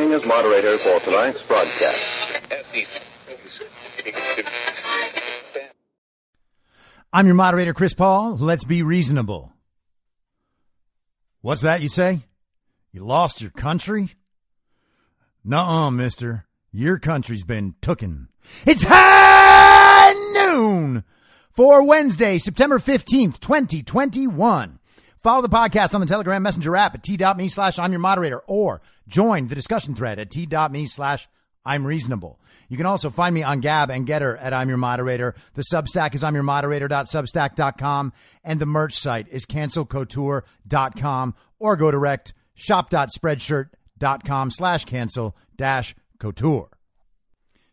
Acting as moderator for tonight's broadcast. I'm your moderator, Chris Paul. Let's be reasonable. What's that you say? You lost your country? Nuh-uh, mister. Your country's been tooken. It's high noon for Wednesday, September 15th, 2021. Follow the podcast on the Telegram Messenger app at t.me slash I'm your moderator or join the discussion thread at t.me slash I'm reasonable. You can also find me on Gab and Gettr at I'm Your Moderator. The Substack is I'm Your Moderator.substack.com and the merch site is cancelcouture.com or go direct shop.spreadshirt.com slash cancel dash couture.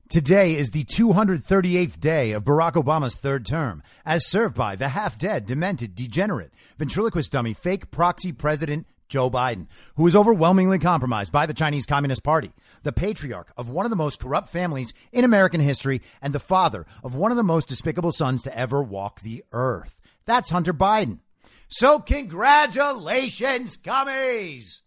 Today is the 238th day of Barack Obama's third term, as served by the half dead, demented, degenerate, ventriloquist dummy, fake proxy president Joe Biden, who is overwhelmingly compromised by the Chinese Communist Party, the patriarch of one of the most corrupt families in American history, and the father of one of the most despicable sons to ever walk the earth. That's Hunter Biden. So, congratulations, commies!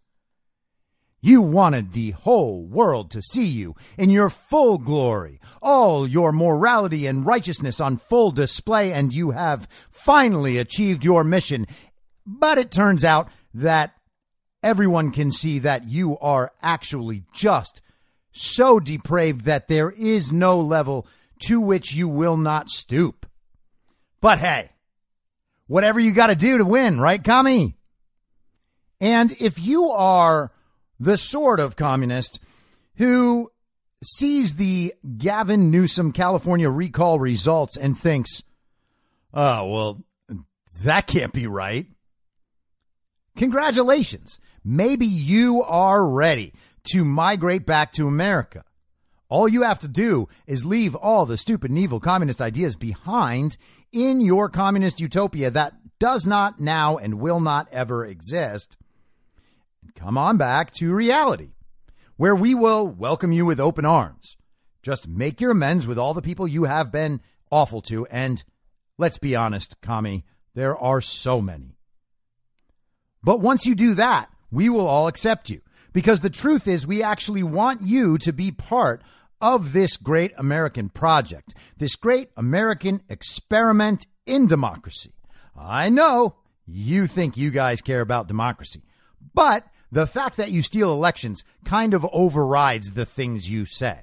You wanted the whole world to see you in your full glory, all your morality and righteousness on full display, and you have finally achieved your mission. But it turns out that everyone can see that you are actually just so depraved that there is no level to which you will not stoop. But hey, whatever you got to do to win, right, commie? And if you are the sort of communist who sees the Gavin Newsom California recall results and thinks, oh, well, that can't be right. Congratulations. Maybe you are ready to migrate back to America. All you have to do is leave all the stupid and evil communist ideas behind in your communist utopia that does not now and will not ever exist. Come on back to reality, where we will welcome you with open arms. Just make your amends with all the people you have been awful to. And let's be honest, commie, there are so many. But once you do that, we will all accept you because the truth is we actually want you to be part of this great American project, this great American experiment in democracy. I know you think you guys care about democracy, but the fact that you steal elections kind of overrides the things you say.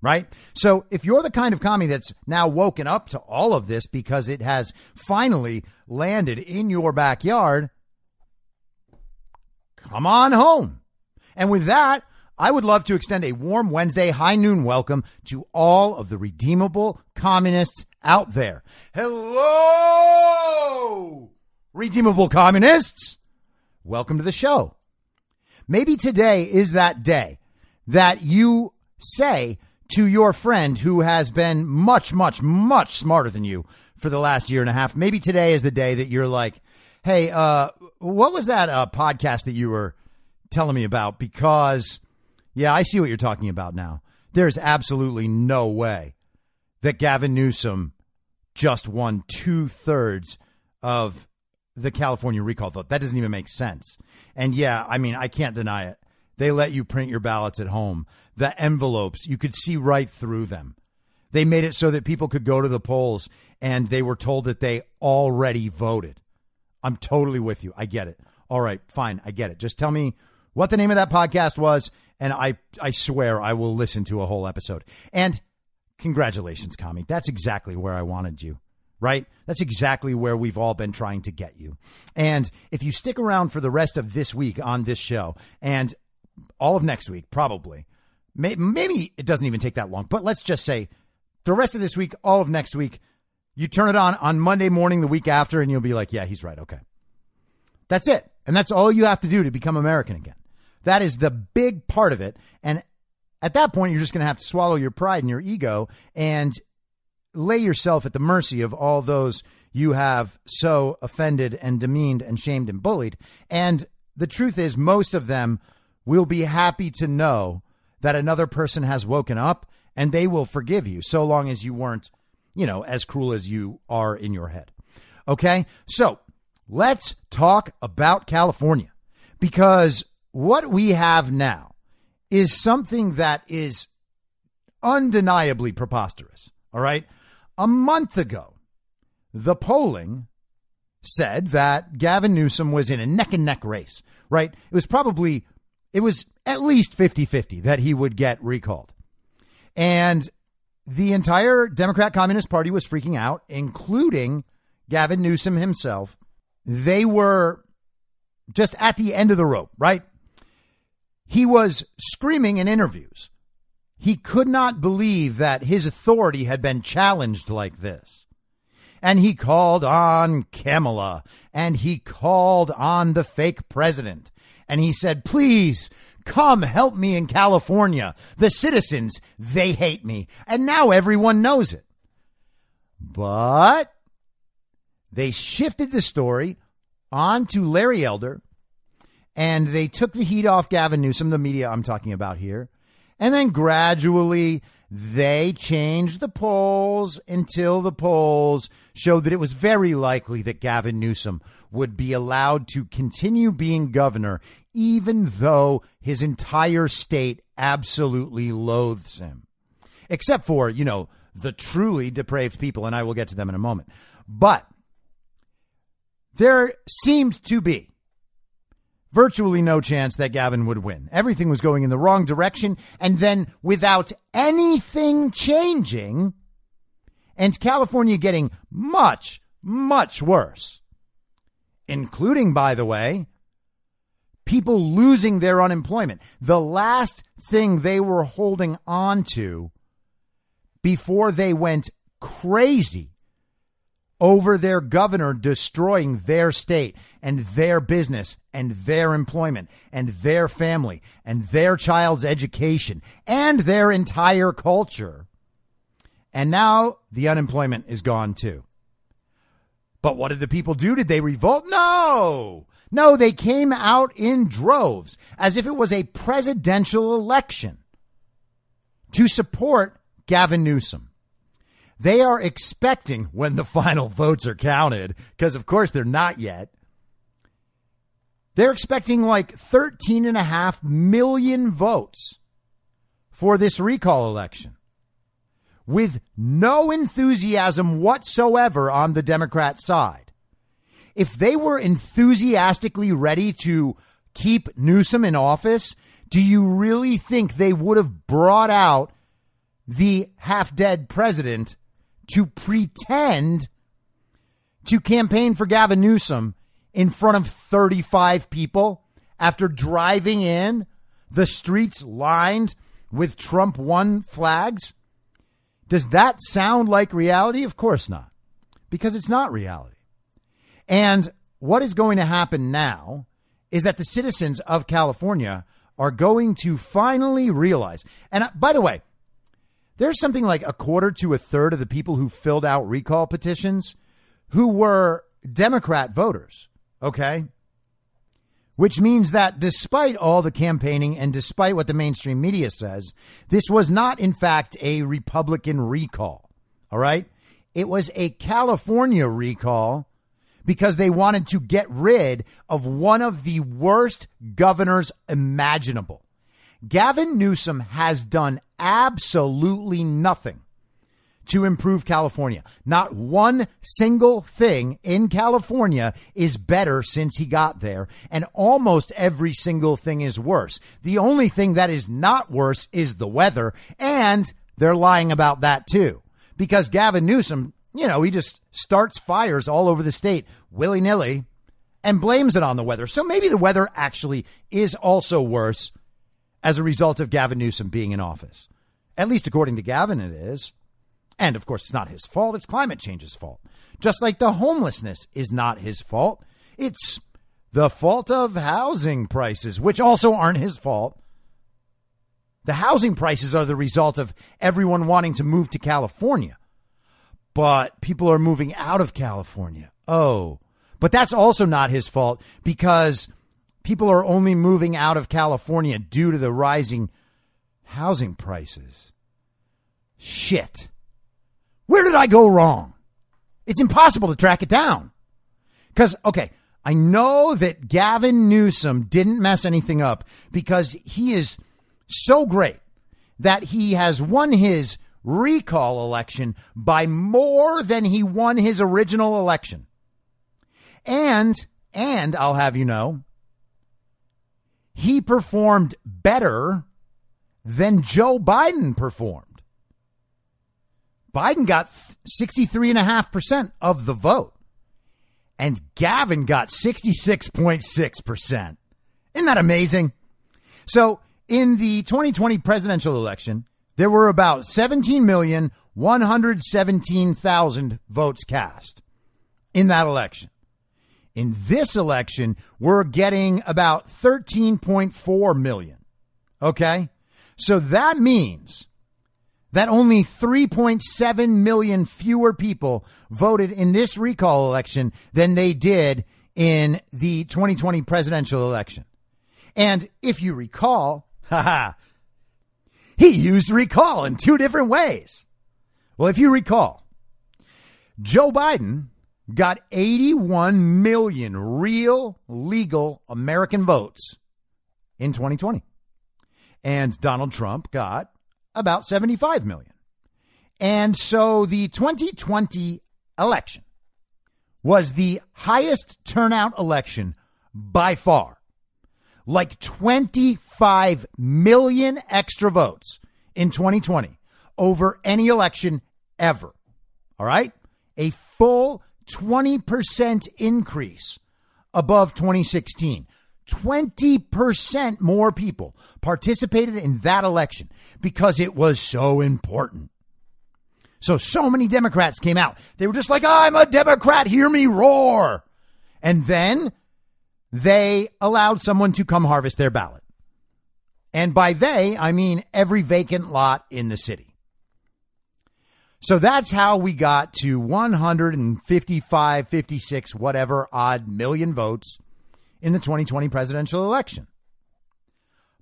Right? So if you're the kind of commie that's now woken up to all of this because it has finally landed in your backyard, come on home. And with that, I would love to extend a warm Wednesday high noon welcome to all of the redeemable communists out there. Hello, redeemable communists. Welcome to the show. Maybe today is that day that you say to your friend who has been much, much, much smarter than you for the last year and a half. Maybe today is the day that you're like, Hey, uh, what was that uh, podcast that you were telling me about? Because yeah, I see what you're talking about now. There's absolutely no way that Gavin Newsom just won two thirds of the California recall vote. That doesn't even make sense. And yeah, I mean, I can't deny it. They let you print your ballots at home. The envelopes, you could see right through them. They made it so that people could go to the polls and they were told that they already voted. I'm totally with you. I get it. All right, fine. I get it. Just tell me what the name of that podcast was, and I I swear I will listen to a whole episode. And congratulations, commie. That's exactly where I wanted you. Right? That's exactly where we've all been trying to get you. And if you stick around for the rest of this week on this show and all of next week, probably, may, maybe it doesn't even take that long, but let's just say the rest of this week, all of next week, you turn it on on Monday morning the week after, and you'll be like, yeah, he's right. Okay. That's it. And that's all you have to do to become American again. That is the big part of it. And at that point, you're just going to have to swallow your pride and your ego and lay yourself at the mercy of all those you have so offended and demeaned and shamed and bullied. And the truth is, most of them will be happy to know that another person has woken up and they will forgive you so long as you weren't, you know, as cruel as you are in your head. Okay. So let's talk about California because what we have now is something that is undeniably preposterous. All right. A month ago, the polling said that Gavin Newsom was in a neck and neck race, right? It was probably, it was at least 50 50 that he would get recalled. And the entire Democrat Communist Party was freaking out, including Gavin Newsom himself. They were just at the end of the rope, right? He was screaming in interviews. He could not believe that his authority had been challenged like this. And he called on Kamala and he called on the fake president. And he said, please come help me in California. The citizens, they hate me. And now everyone knows it. But they shifted the story onto Larry Elder and they took the heat off Gavin Newsom, the media I'm talking about here. And then gradually they changed the polls until the polls showed that it was very likely that Gavin Newsom would be allowed to continue being governor, even though his entire state absolutely loathes him. Except for, you know, the truly depraved people, and I will get to them in a moment. But there seemed to be virtually no chance that Gavin would win. Everything was going in the wrong direction. And then without anything changing, and California getting much, much worse, including, by the way, people losing their unemployment. The last thing they were holding on to before they went crazy over their governor destroying their state and their business and their employment and their family and their child's education and their entire culture. And now the unemployment is gone too. But what did the people do? Did they revolt? No. No, they came out in droves as if it was a presidential election to support Gavin Newsom. They are expecting when the final votes are counted, because of course they're not yet. They're expecting like 13 and a half million votes for this recall election. with no enthusiasm whatsoever on the Democrat side. If they were enthusiastically ready to keep Newsom in office, do you really think they would have brought out the half dead president to pretend to campaign for Gavin Newsom in front of 35 people after driving in the streets lined with Trump won flags? Does that sound like reality? Of course not, because it's not reality. And what is going to happen now is that the citizens of California are going to finally realize. And by the way, there's something like a quarter to a third of the people who filled out recall petitions who were Democrat voters. Okay. Which means that despite all the campaigning and despite what the mainstream media says, this was not, in fact, a Republican recall. All right. It was a California recall because they wanted to get rid of one of the worst governors imaginable. Gavin Newsom has done absolutely nothing to improve California. Not one single thing in California is better since he got there, and almost every single thing is worse. The only thing that is not worse is the weather, and they're lying about that too. Because Gavin Newsom you know, he just starts fires all over the state willy nilly and blames it on the weather. So maybe the weather actually is also worse as a result of Gavin Newsom being in office. At least according to Gavin, it is. And of course, it's not his fault. It's climate change's fault. Just like the homelessness is not his fault. It's the fault of housing prices, which also aren't his fault. The housing prices are the result of everyone wanting to move to California but people are moving out of California. Oh, but that's also not his fault because people are only moving out of California due to the rising housing prices. Shit. Where did I go wrong? It's impossible to track it down. Because, okay, I know that Gavin Newsom didn't mess anything up because he is so great that he has won his recall election by more than he won his original election. And, and I'll have you know, he performed better than Joe Biden performed. Biden got 63.5% of the vote, and Gavin got 66.6%. Isn't that amazing? So, in the 2020 presidential election, there were about 17,117,000 votes cast in that election. In this election, we're getting about 13.4 million. Okay? So that means that only 3.7 million fewer people voted in this recall election than they did in the 2020 presidential election. And if you recall, haha, he used recall in two different ways. Well, if you recall, Joe Biden got 81 million real legal American votes in 2020. And Donald Trump got about 75 million. And so the 2020 election was the highest turnout election by far like 25 million extra votes in 2020 over any election ever. All right? A full 20% increase above 2016. 20% more people participated in that election because it was so important. So, so many Democrats came out. They were just like, I'm a Democrat, hear me roar. And then they allowed someone to come harvest their ballot. And by they, I mean every vacant lot in the city. So that's how we got to 155, 56, whatever odd million votes in the 2020 presidential election.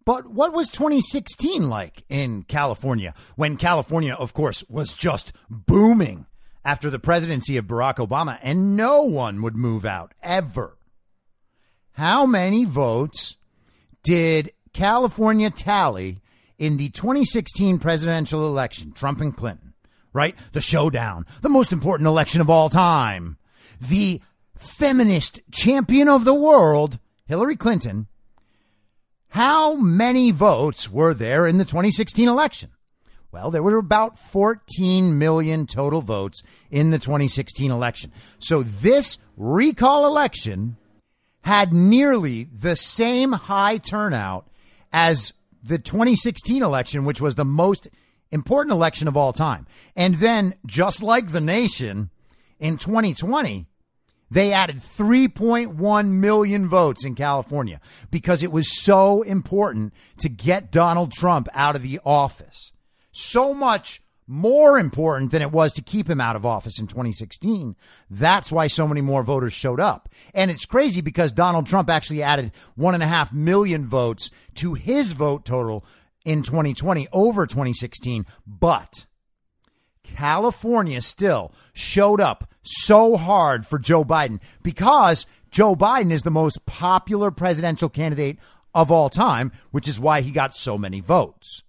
But what was 2016 like in California when California, of course, was just booming after the presidency of Barack Obama and no one would move out ever? How many votes did California tally in the 2016 presidential election, Trump and Clinton? Right? The showdown, the most important election of all time. The feminist champion of the world, Hillary Clinton. How many votes were there in the 2016 election? Well, there were about 14 million total votes in the 2016 election. So this recall election had nearly the same high turnout as the 2016 election, which was the most important election of all time. And then, just like the nation in 2020, they added 3.1 million votes in California because it was so important to get Donald Trump out of the office. So much more important than it was to keep him out of office in 2016. That's why so many more voters showed up. And it's crazy because Donald Trump actually added one and a half million votes to his vote total in 2020 over 2016. But California still showed up so hard for Joe Biden because Joe Biden is the most popular presidential candidate of all time, which is why he got so many votes.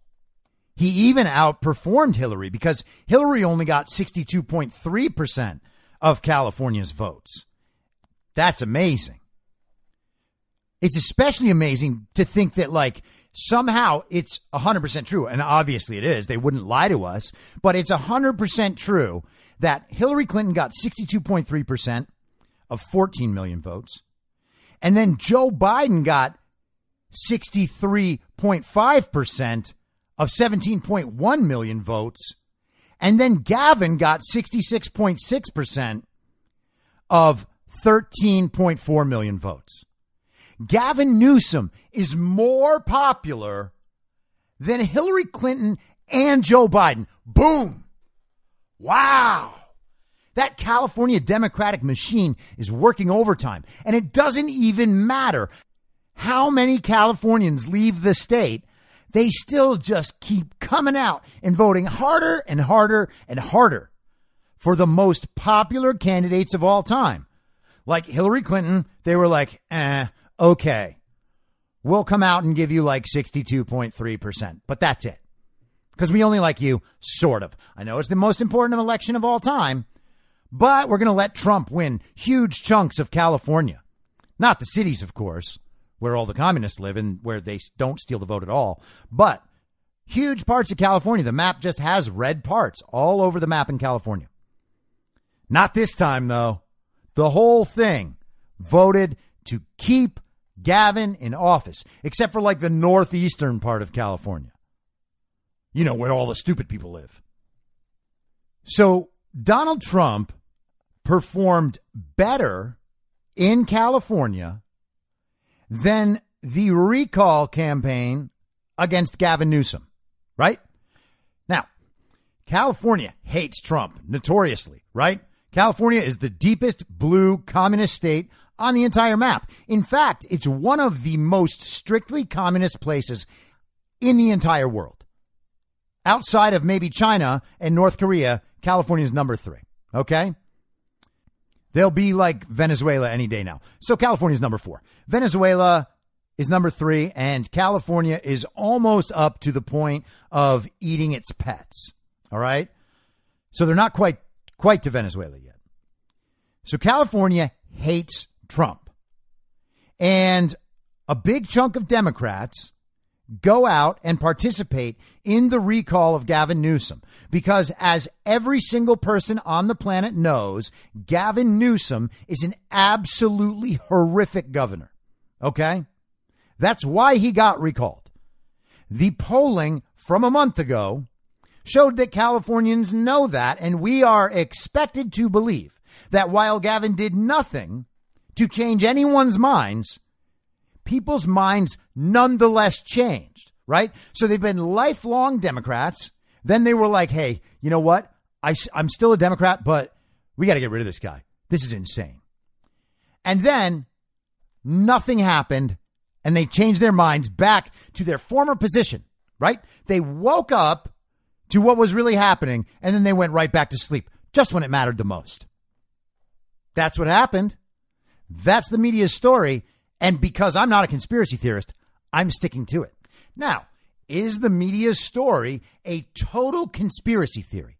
He even outperformed Hillary because Hillary only got 62.3% of California's votes. That's amazing. It's especially amazing to think that, like, somehow it's 100% true. And obviously it is. They wouldn't lie to us, but it's 100% true that Hillary Clinton got 62.3% of 14 million votes. And then Joe Biden got 63.5% of 17.1 million votes. And then Gavin got 66.6% of 13.4 million votes. Gavin Newsom is more popular than Hillary Clinton and Joe Biden. Boom. Wow. That California Democratic machine is working overtime. And it doesn't even matter how many Californians leave the state they still just keep coming out and voting harder and harder and harder for the most popular candidates of all time. Like Hillary Clinton, they were like, eh, okay, we'll come out and give you like 62.3%, but that's it. Because we only like you, sort of. I know it's the most important election of all time, but we're going to let Trump win huge chunks of California. Not the cities, of course where all the communists live and where they don't steal the vote at all. But huge parts of California, the map just has red parts all over the map in California. Not this time, though. The whole thing voted to keep Gavin in office, except for like the northeastern part of California. You know, where all the stupid people live. So Donald Trump performed better in California than the recall campaign against Gavin Newsom, right? Now, California hates Trump notoriously, right? California is the deepest blue communist state on the entire map. In fact, it's one of the most strictly communist places in the entire world. Outside of maybe China and North Korea, California is number three. Okay? They'll be like Venezuela any day now. So California is number four. Venezuela is number three, and California is almost up to the point of eating its pets. All right. So they're not quite quite to Venezuela yet. So California hates Trump. And a big chunk of Democrats go out and participate in the recall of Gavin Newsom. Because as every single person on the planet knows, Gavin Newsom is an absolutely horrific governor. Okay? That's why he got recalled. The polling from a month ago showed that Californians know that, and we are expected to believe that while Gavin did nothing to change anyone's minds, people's minds nonetheless changed, right? So they've been lifelong Democrats. Then they were like, hey, you know what? I, I'm still a Democrat, but we got to get rid of this guy. This is insane. And then nothing happened and they changed their minds back to their former position, right? They woke up to what was really happening and then they went right back to sleep just when it mattered the most. That's what happened. That's the media's story. And because I'm not a conspiracy theorist, I'm sticking to it. Now, is the media's story a total conspiracy theory?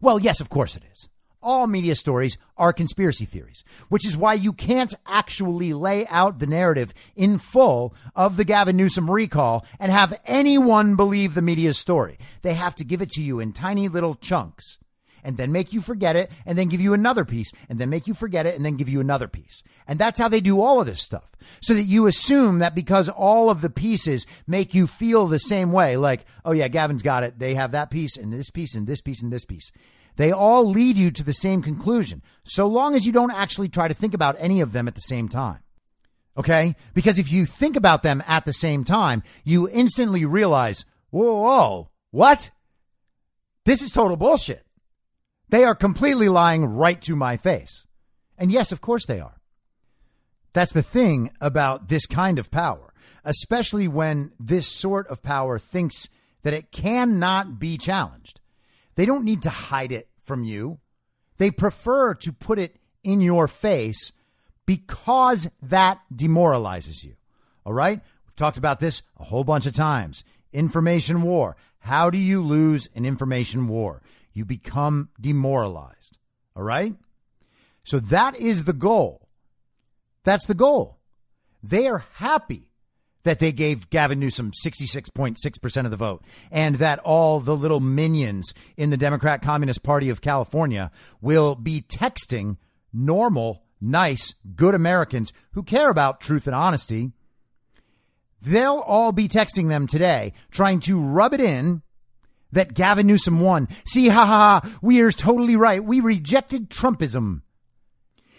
Well, yes, of course it is. All media stories are conspiracy theories, which is why you can't actually lay out the narrative in full of the Gavin Newsom recall and have anyone believe the media's story. They have to give it to you in tiny little chunks and then make you forget it and then give you another piece and then make you forget it and then give you another piece. And that's how they do all of this stuff. So that you assume that because all of the pieces make you feel the same way, like, oh yeah, Gavin's got it. They have that piece and this piece and this piece and this piece. They all lead you to the same conclusion, so long as you don't actually try to think about any of them at the same time. Okay? Because if you think about them at the same time, you instantly realize, whoa, whoa, what? This is total bullshit. They are completely lying right to my face. And yes, of course they are. That's the thing about this kind of power, especially when this sort of power thinks that it cannot be challenged. They don't need to hide it from you. They prefer to put it in your face because that demoralizes you. All right? We've talked about this a whole bunch of times. Information war. How do you lose an information war? You become demoralized. All right? So that is the goal. That's the goal. They are happy that they gave Gavin Newsom 66.6% of the vote and that all the little minions in the Democrat Communist Party of California will be texting normal, nice, good Americans who care about truth and honesty. They'll all be texting them today, trying to rub it in that Gavin Newsom won. See, ha ha ha, we are totally right. We rejected Trumpism.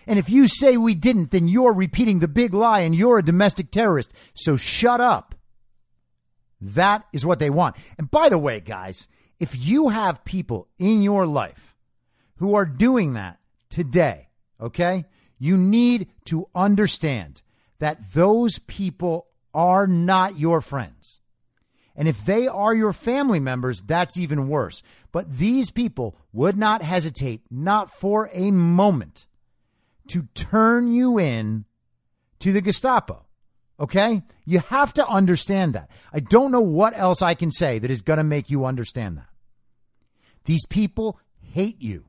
And if you say we didn't, then you're repeating the big lie and you're a domestic terrorist. So shut up. That is what they want. And by the way, guys, if you have people in your life who are doing that today, okay, you need to understand that those people are not your friends. And if they are your family members, that's even worse. But these people would not hesitate, not for a moment, to turn you in to the Gestapo. Okay? You have to understand that. I don't know what else I can say that is going to make you understand that. These people hate you.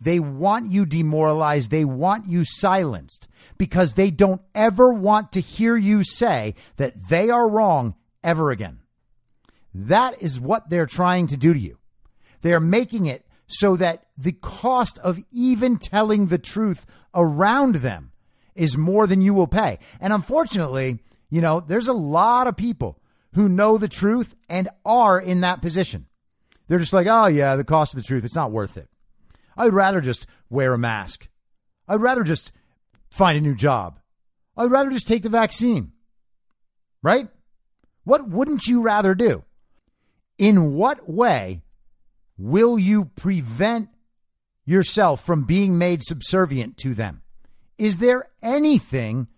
They want you demoralized. They want you silenced because they don't ever want to hear you say that they are wrong ever again. That is what they're trying to do to you. They're making it so that the cost of even telling the truth around them is more than you will pay. And unfortunately, you know, there's a lot of people who know the truth and are in that position. They're just like, oh, yeah, the cost of the truth, it's not worth it. I'd rather just wear a mask. I'd rather just find a new job. I'd rather just take the vaccine. Right? What wouldn't you rather do? In what way will you prevent yourself from being made subservient to them? Is there anything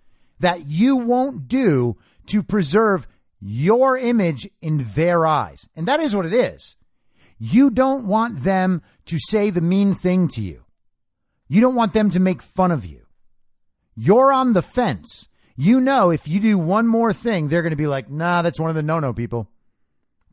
that you won't do to preserve your image in their eyes? And that is what it is. You don't want them to say the mean thing to you. You don't want them to make fun of you. You're on the fence. You know, if you do one more thing, they're going to be like, nah, that's one of the no no people.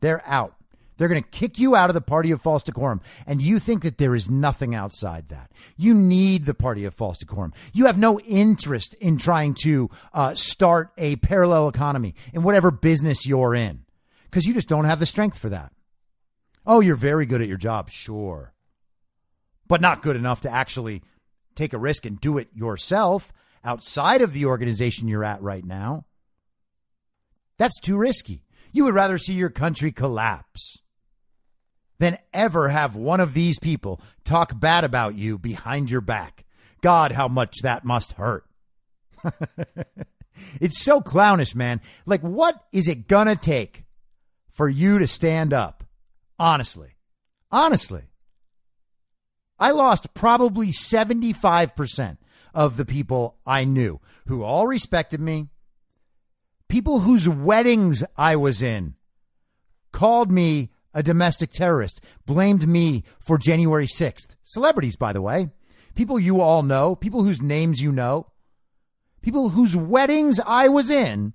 They're out. They're going to kick you out of the party of false decorum. And you think that there is nothing outside that. You need the party of false decorum. You have no interest in trying to uh, start a parallel economy in whatever business you're in because you just don't have the strength for that. Oh, you're very good at your job, sure. But not good enough to actually take a risk and do it yourself outside of the organization you're at right now. That's too risky. You would rather see your country collapse than ever have one of these people talk bad about you behind your back. God, how much that must hurt. it's so clownish, man. Like, what is it gonna take for you to stand up? Honestly. Honestly. I lost probably 75% of the people I knew who all respected me. People whose weddings I was in called me a domestic terrorist, blamed me for January 6th. Celebrities, by the way. People you all know, people whose names you know, people whose weddings I was in,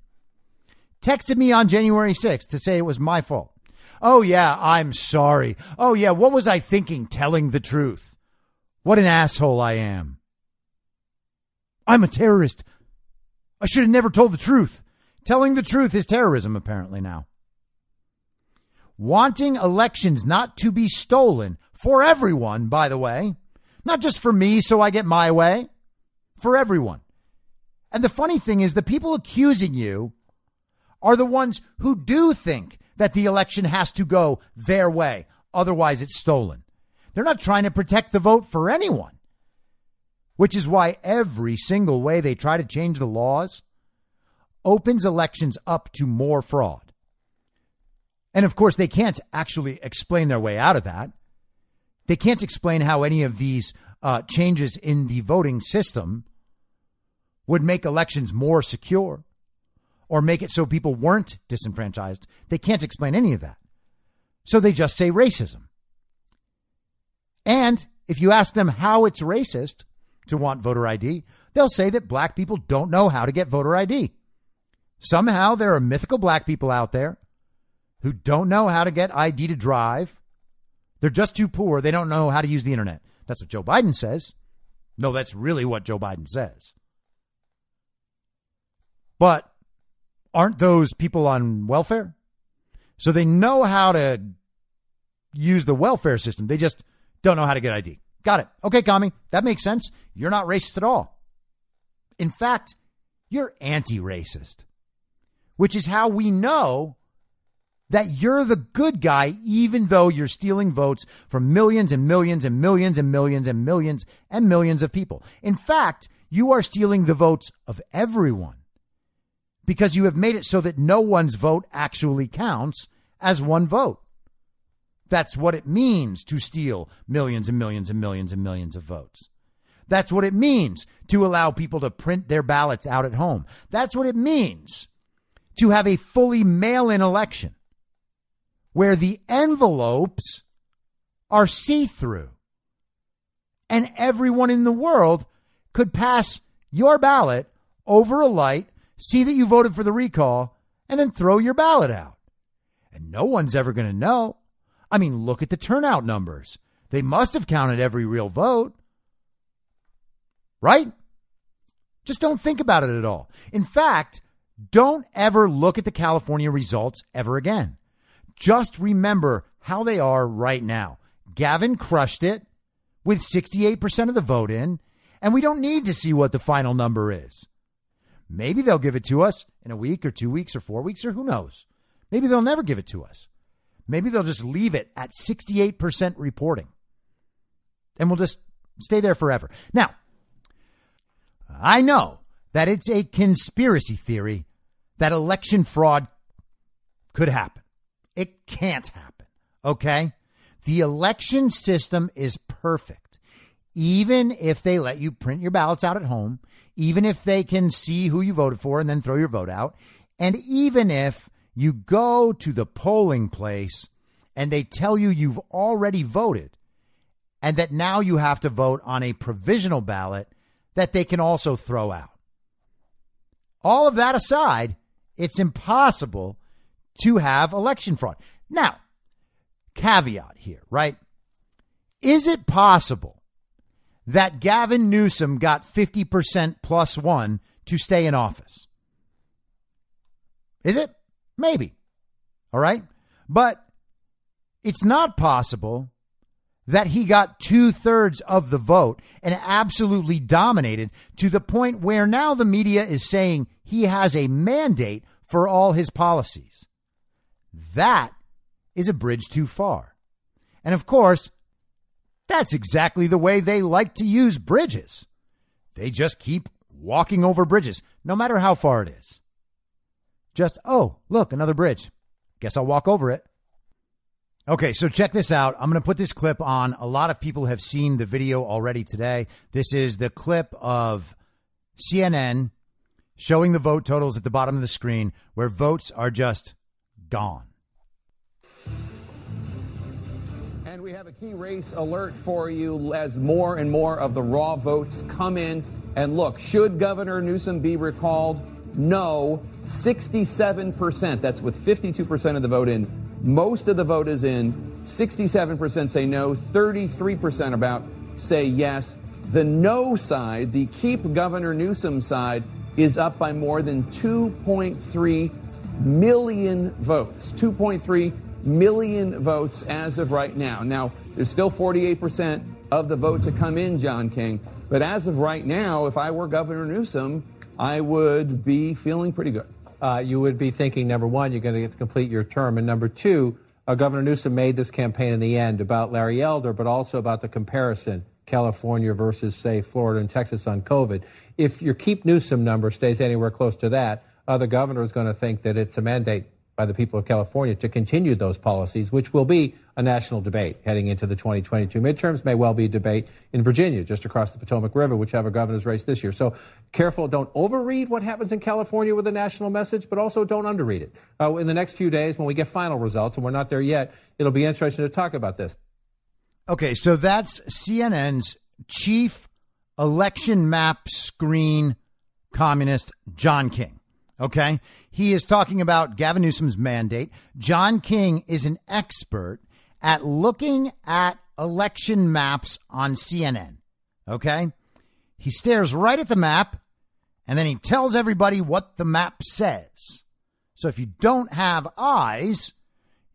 texted me on January 6th to say it was my fault. Oh, yeah, I'm sorry. Oh, yeah, what was I thinking telling the truth? What an asshole I am. I'm a terrorist. I should have never told the truth. Telling the truth is terrorism, apparently, now. Wanting elections not to be stolen for everyone, by the way, not just for me so I get my way, for everyone. And the funny thing is, the people accusing you are the ones who do think that the election has to go their way. Otherwise, it's stolen. They're not trying to protect the vote for anyone, which is why every single way they try to change the laws opens elections up to more fraud. And of course, they can't actually explain their way out of that. They can't explain how any of these uh, changes in the voting system would make elections more secure or make it so people weren't disenfranchised. They can't explain any of that. So they just say racism. And if you ask them how it's racist to want voter ID, they'll say that black people don't know how to get voter ID. Somehow there are mythical black people out there who don't know how to get ID to drive. They're just too poor. They don't know how to use the internet. That's what Joe Biden says. No, that's really what Joe Biden says. But aren't those people on welfare? So they know how to use the welfare system. They just don't know how to get ID. Got it. Okay, commie, that makes sense. You're not racist at all. In fact, you're anti racist, which is how we know that you're the good guy, even though you're stealing votes from millions and millions and millions and millions and millions and millions of people. In fact, you are stealing the votes of everyone because you have made it so that no one's vote actually counts as one vote. That's what it means to steal millions and millions and millions and millions of votes. That's what it means to allow people to print their ballots out at home. That's what it means to have a fully mail in election where the envelopes are see through and everyone in the world could pass your ballot over a light see that you voted for the recall, and then throw your ballot out. And no one's ever going to know. I mean, look at the turnout numbers. They must have counted every real vote. Right? Just don't think about it at all. In fact, don't ever look at the California results ever again. Just remember how they are right now. Gavin crushed it with 68% of the vote in, and we don't need to see what the final number is. Maybe they'll give it to us in a week or two weeks or four weeks or who knows. Maybe they'll never give it to us. Maybe they'll just leave it at 68% reporting and we'll just stay there forever. Now, I know that it's a conspiracy theory that election fraud could happen. It can't happen. Okay? The election system is perfect. Even if they let you print your ballots out at home, even if they can see who you voted for and then throw your vote out, and even if you go to the polling place and they tell you you've already voted and that now you have to vote on a provisional ballot that they can also throw out. All of that aside, it's impossible to have election fraud. Now, caveat here, right? Is it possible that Gavin Newsom got 50% plus one to stay in office. Is it? Maybe. All right. But it's not possible that he got two thirds of the vote and absolutely dominated to the point where now the media is saying he has a mandate for all his policies. That is a bridge too far. And of course, that's exactly the way they like to use bridges. They just keep walking over bridges, no matter how far it is. Just, oh, look, another bridge. Guess I'll walk over it. Okay, so check this out. I'm going to put this clip on. A lot of people have seen the video already today. This is the clip of CNN showing the vote totals at the bottom of the screen where votes are just gone. And we have a key race alert for you as more and more of the raw votes come in. And look, should Governor Newsom be recalled? No, 67%. That's with 52% of the vote in. Most of the vote is in. 67% say no. 33% about say yes. The no side, the keep Governor Newsom side, is up by more than 2.3 million votes. 2.3 million votes as of right now. Now, there's still 48% of the vote to come in, John King. But as of right now, if I were Governor Newsom, I would be feeling pretty good. Uh, you would be thinking, number one, you're going to get to complete your term. And number two, uh, Governor Newsom made this campaign in the end about Larry Elder, but also about the comparison California versus, say, Florida and Texas on COVID. If your keep Newsom number stays anywhere close to that, other governor is going to think that it's a mandate by the people of California to continue those policies, which will be a national debate heading into the 2022 midterms, may well be a debate in Virginia, just across the Potomac River, which have a governor's race this year. So careful, don't overread what happens in California with a national message, but also don't underread it. Uh, in the next few days, when we get final results, and we're not there yet, it'll be interesting to talk about this. Okay, so that's CNN's chief election map screen communist, John King. Okay. He is talking about Gavin Newsom's mandate. John King is an expert at looking at election maps on CNN. Okay. He stares right at the map and then he tells everybody what the map says. So if you don't have eyes,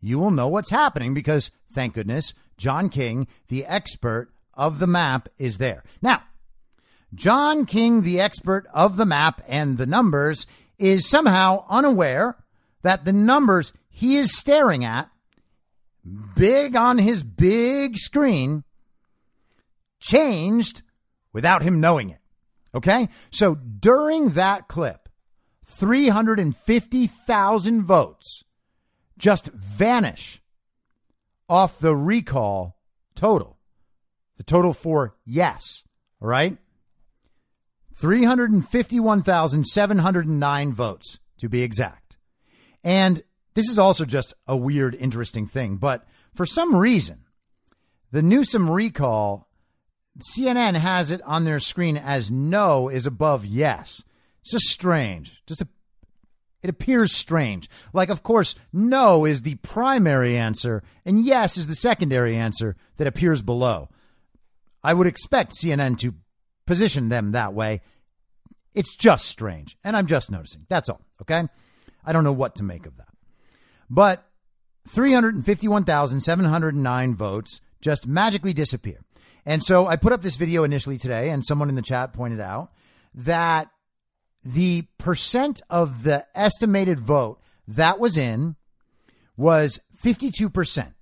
you will know what's happening because, thank goodness, John King, the expert of the map, is there. Now, John King, the expert of the map and the numbers, is somehow unaware that the numbers he is staring at, big on his big screen, changed without him knowing it. Okay? So during that clip, 350,000 votes just vanish off the recall total. The total for yes. All right? 351,709 votes, to be exact. And this is also just a weird, interesting thing, but for some reason, the Newsom recall, CNN has it on their screen as no is above yes. It's just strange. Just a, it appears strange. Like, of course, no is the primary answer, and yes is the secondary answer that appears below. I would expect CNN to position them that way. It's just strange. And I'm just noticing. That's all. Okay. I don't know what to make of that. But 351,709 votes just magically disappear. And so I put up this video initially today, and someone in the chat pointed out that the percent of the estimated vote that was in was 52%,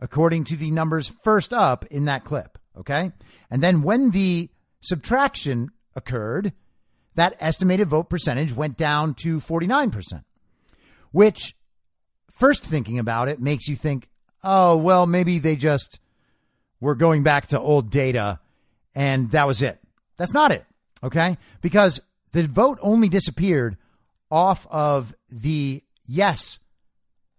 according to the numbers first up in that clip. Okay. And then when the subtraction occurred, that estimated vote percentage went down to 49%, which, first thinking about it, makes you think, oh, well, maybe they just were going back to old data and that was it. That's not it, okay? Because the vote only disappeared off of the yes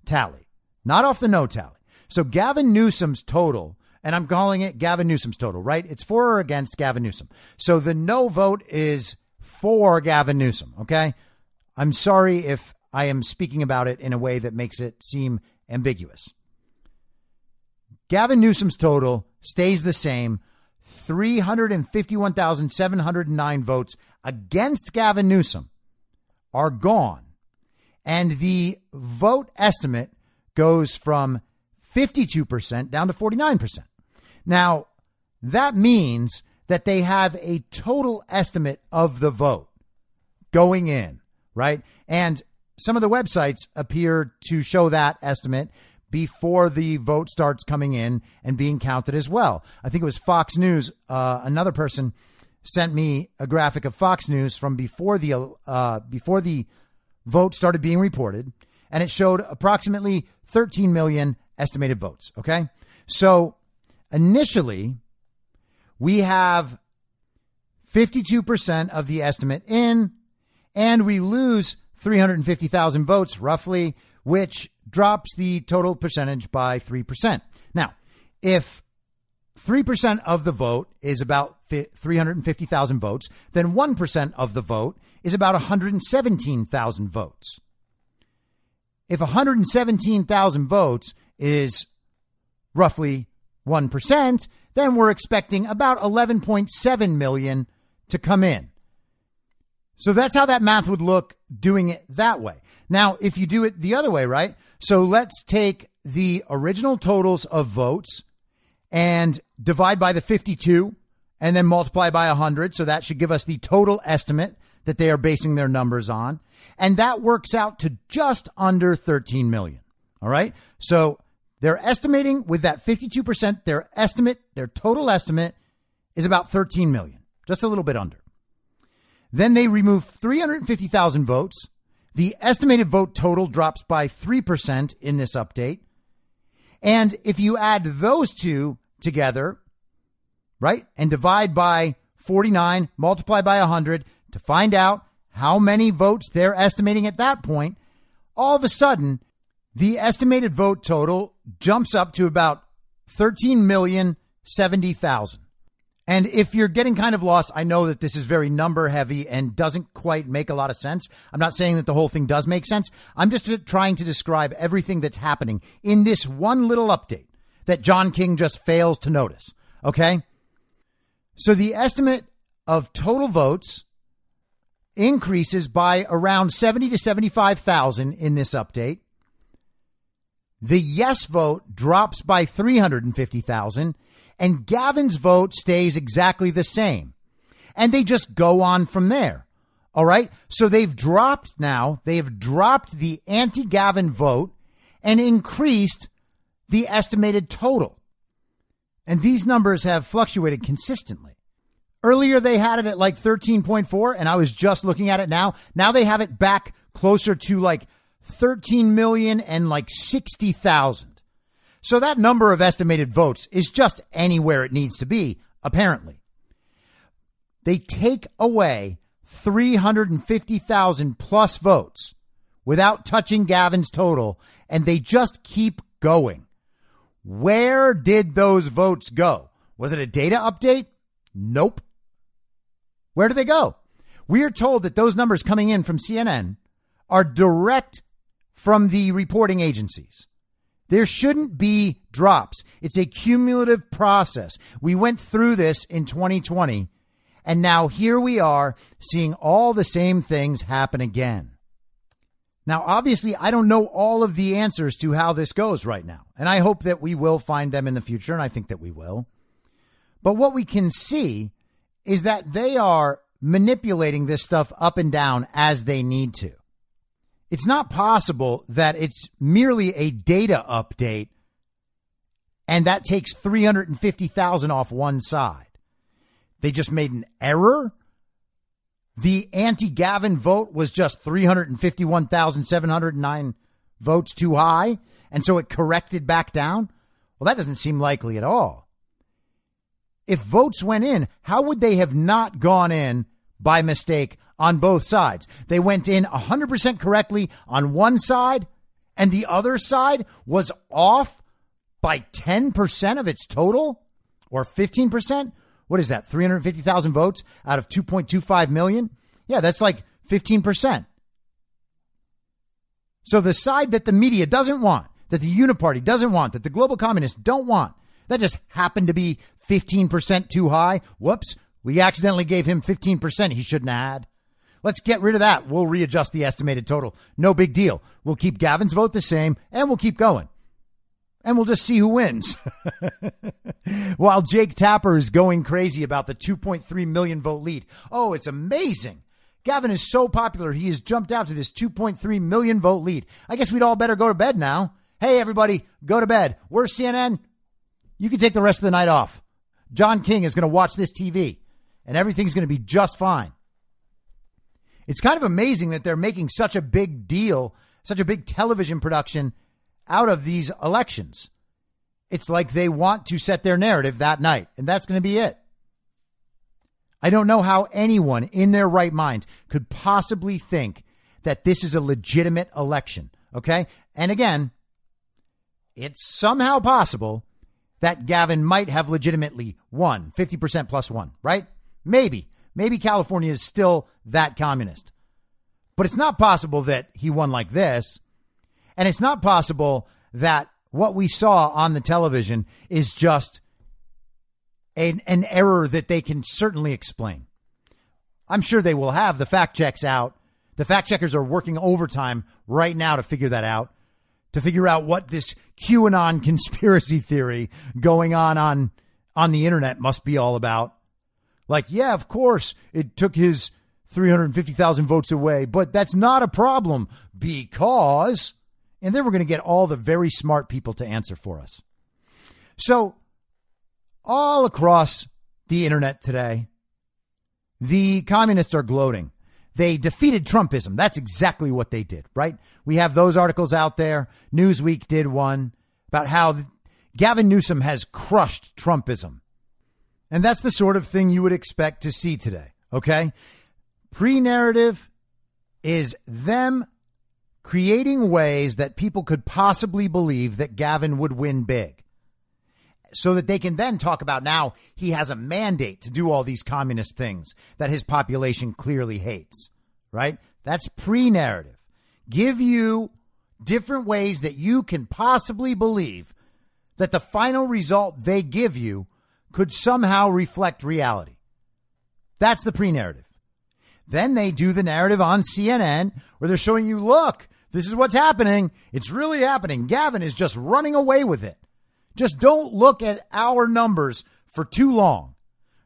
tally, not off the no tally. So Gavin Newsom's total and I'm calling it Gavin Newsom's total, right? It's for or against Gavin Newsom. So the no vote is for Gavin Newsom, okay? I'm sorry if I am speaking about it in a way that makes it seem ambiguous. Gavin Newsom's total stays the same 351,709 votes against Gavin Newsom are gone. And the vote estimate goes from 52% down to 49%. Now, that means that they have a total estimate of the vote going in, right? And some of the websites appear to show that estimate before the vote starts coming in and being counted as well. I think it was Fox News. Uh, another person sent me a graphic of Fox News from before the uh, before the vote started being reported, and it showed approximately 13 million estimated votes. Okay, so initially we have 52% of the estimate in, and we lose 350,000 votes roughly, which drops the total percentage by 3%. Now, if 3% of the vote is about 350,000 votes, then 1% of the vote is about 117,000 votes. if 117,000 votes is roughly 1%, then we're expecting about 11.7 million to come in. So that's how that math would look doing it that way. Now, if you do it the other way, right? So let's take the original totals of votes and divide by the 52 and then multiply by 100. So that should give us the total estimate that they are basing their numbers on. And that works out to just under 13 million. All right. So they're estimating with that 52%, their estimate, their total estimate is about 13 million, just a little bit under. Then they remove 350,000 votes. The estimated vote total drops by 3% in this update. And if you add those two together, right, and divide by 49, multiply by 100 to find out how many votes they're estimating at that point, all of a sudden, the estimated vote total jumps up to about 13,070,000. And if you're getting kind of lost, I know that this is very number heavy and doesn't quite make a lot of sense. I'm not saying that the whole thing does make sense. I'm just uh, trying to describe everything that's happening in this one little update that John King just fails to notice. Okay. So the estimate of total votes increases by around 70 to 75,000 in this update. The yes vote drops by 350,000 and Gavin's vote stays exactly the same. And they just go on from there. All right. So they've dropped now, they have dropped the anti Gavin vote and increased the estimated total. And these numbers have fluctuated consistently. Earlier, they had it at like 13.4, and I was just looking at it now. Now they have it back closer to like 13 million and like 60,000. So that number of estimated votes is just anywhere it needs to be, apparently. They take away 350,000 plus votes without touching Gavin's total, and they just keep going. Where did those votes go? Was it a data update? Nope. Where do they go? We are told that those numbers coming in from CNN are direct from the reporting agencies. There shouldn't be drops. It's a cumulative process. We went through this in 2020, and now here we are seeing all the same things happen again. Now, obviously, I don't know all of the answers to how this goes right now, and I hope that we will find them in the future, and I think that we will. But what we can see is that they are manipulating this stuff up and down as they need to. It's not possible that it's merely a data update and that takes 350,000 off one side. They just made an error. The anti Gavin vote was just 351,709 votes too high. And so it corrected back down. Well, that doesn't seem likely at all. If votes went in, how would they have not gone in by mistake on both sides. They went in 100% correctly on one side, and the other side was off by 10% of its total or 15%. What is that? 350,000 votes out of 2.25 million? Yeah, that's like 15%. So the side that the media doesn't want, that the Uniparty doesn't want, that the global communists don't want, that just happened to be 15% too high. Whoops. We accidentally gave him 15% he shouldn't have had. Let's get rid of that. We'll readjust the estimated total. No big deal. We'll keep Gavin's vote the same and we'll keep going. And we'll just see who wins. While Jake Tapper is going crazy about the 2.3 million vote lead. Oh, it's amazing. Gavin is so popular, he has jumped out to this 2.3 million vote lead. I guess we'd all better go to bed now. Hey, everybody, go to bed. We're CNN. You can take the rest of the night off. John King is going to watch this TV, and everything's going to be just fine. It's kind of amazing that they're making such a big deal, such a big television production out of these elections. It's like they want to set their narrative that night, and that's going to be it. I don't know how anyone in their right mind could possibly think that this is a legitimate election. Okay. And again, it's somehow possible that Gavin might have legitimately won 50% plus one, right? Maybe. Maybe California is still that communist. But it's not possible that he won like this. And it's not possible that what we saw on the television is just an, an error that they can certainly explain. I'm sure they will have the fact checks out. The fact checkers are working overtime right now to figure that out, to figure out what this QAnon conspiracy theory going on on, on the internet must be all about. Like, yeah, of course, it took his 350,000 votes away, but that's not a problem because, and then we're going to get all the very smart people to answer for us. So, all across the internet today, the communists are gloating. They defeated Trumpism. That's exactly what they did, right? We have those articles out there. Newsweek did one about how Gavin Newsom has crushed Trumpism. And that's the sort of thing you would expect to see today, okay? Pre narrative is them creating ways that people could possibly believe that Gavin would win big so that they can then talk about now he has a mandate to do all these communist things that his population clearly hates, right? That's pre narrative. Give you different ways that you can possibly believe that the final result they give you could somehow reflect reality. That's the pre narrative. Then they do the narrative on CNN where they're showing you, look, this is what's happening. It's really happening. Gavin is just running away with it. Just don't look at our numbers for too long.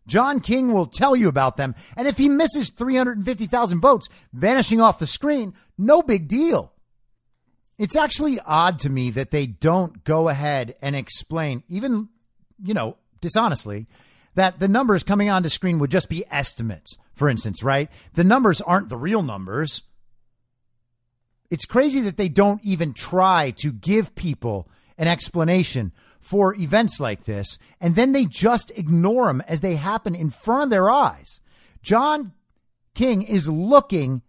John King will tell you about them. And if he misses 350,000 votes vanishing off the screen, no big deal. It's actually odd to me that they don't go ahead and explain, even, you know, dishonestly, that the numbers coming onto screen would just be estimates, for instance, right? The numbers aren't the real numbers. It's crazy that they don't even try to give people an explanation for events like this, and then they just ignore them as they happen in front of their eyes. John King is looking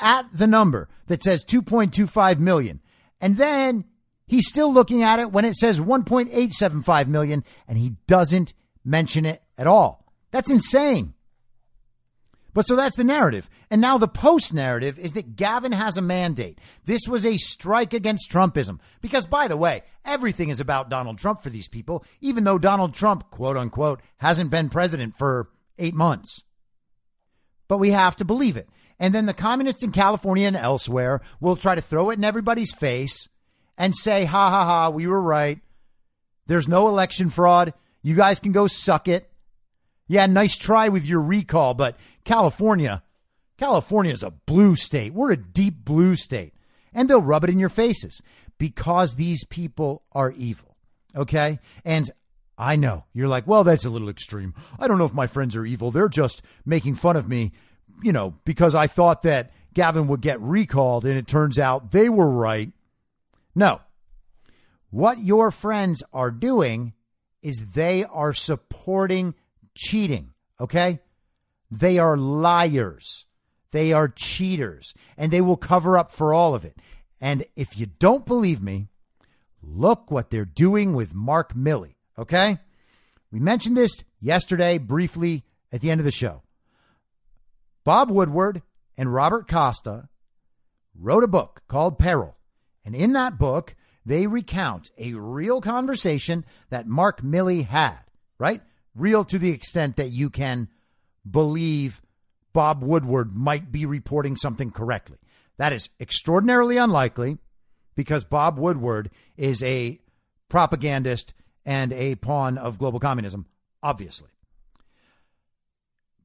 at the number that says 2.25 million, and then he's still looking at it when it says 1.875 million, and he doesn't mention it at all. That's insane. But so that's the narrative. And now the post narrative is that Gavin has a mandate. This was a strike against Trumpism. Because, by the way, everything is about Donald Trump for these people, even though Donald Trump, quote unquote, hasn't been president for eight months. But we have to believe it. And then the communists in California and elsewhere will try to throw it in everybody's face and say, ha ha ha, we were right. There's no election fraud. You guys can go suck it. Yeah, nice try with your recall, but California, California is a blue state. We're a deep blue state. And they'll rub it in your faces because these people are evil. Okay. And I know you're like, well, that's a little extreme. I don't know if my friends are evil. They're just making fun of me, you know, because I thought that Gavin would get recalled and it turns out they were right. No. What your friends are doing is they are supporting cheating. Okay. They are liars. They are cheaters and they will cover up for all of it. And if you don't believe me, look what they're doing with Mark Milley. Okay. We mentioned this yesterday briefly at the end of the show. Bob Woodward and Robert Costa wrote a book called Peril. And in that book, they recount a real conversation that Mark Milley had, right? Real to the extent that you can believe Bob Woodward might be reporting something correctly. That is extraordinarily unlikely because Bob Woodward is a propagandist and a pawn of global communism, obviously.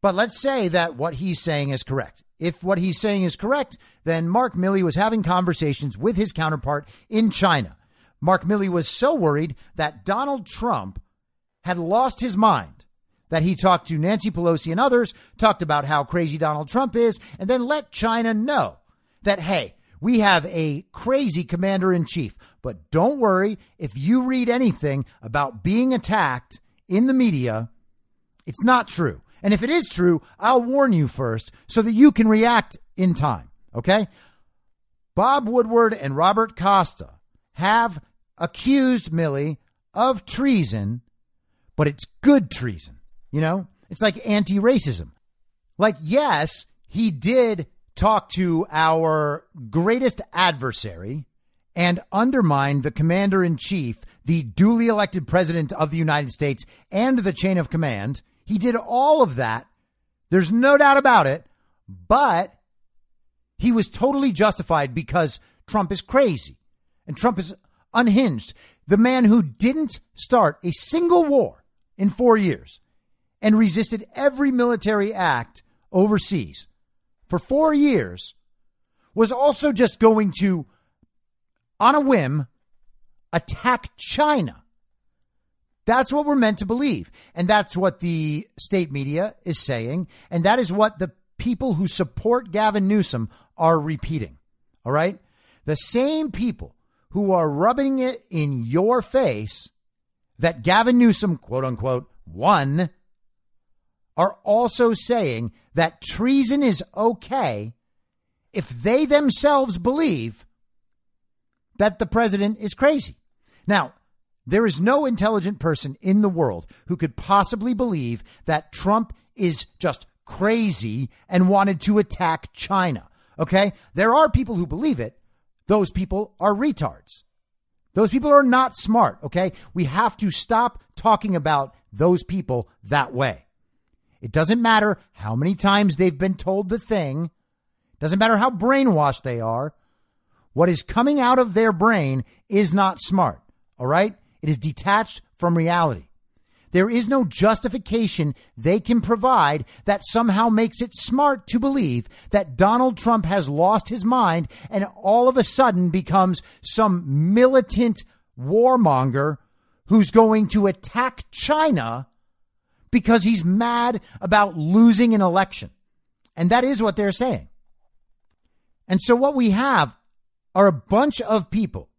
But let's say that what he's saying is correct. If what he's saying is correct, then Mark Milley was having conversations with his counterpart in China. Mark Milley was so worried that Donald Trump had lost his mind that he talked to Nancy Pelosi and others, talked about how crazy Donald Trump is, and then let China know that, hey, we have a crazy commander in chief. But don't worry, if you read anything about being attacked in the media, it's not true. And if it is true, I'll warn you first so that you can react in time. Okay? Bob Woodward and Robert Costa have accused Milley of treason, but it's good treason. You know, it's like anti racism. Like, yes, he did talk to our greatest adversary and undermine the commander in chief, the duly elected president of the United States, and the chain of command. He did all of that. There's no doubt about it. But he was totally justified because Trump is crazy and Trump is unhinged. The man who didn't start a single war in four years and resisted every military act overseas for four years was also just going to, on a whim, attack China. That's what we're meant to believe. And that's what the state media is saying. And that is what the people who support Gavin Newsom are repeating. All right? The same people who are rubbing it in your face that Gavin Newsom, quote unquote, won, are also saying that treason is okay if they themselves believe that the president is crazy. Now, there is no intelligent person in the world who could possibly believe that Trump is just crazy and wanted to attack China. Okay? There are people who believe it. Those people are retards. Those people are not smart. Okay? We have to stop talking about those people that way. It doesn't matter how many times they've been told the thing. Doesn't matter how brainwashed they are. What is coming out of their brain is not smart. All right? It is detached from reality. There is no justification they can provide that somehow makes it smart to believe that Donald Trump has lost his mind and all of a sudden becomes some militant warmonger who's going to attack China because he's mad about losing an election. And that is what they're saying. And so what we have are a bunch of people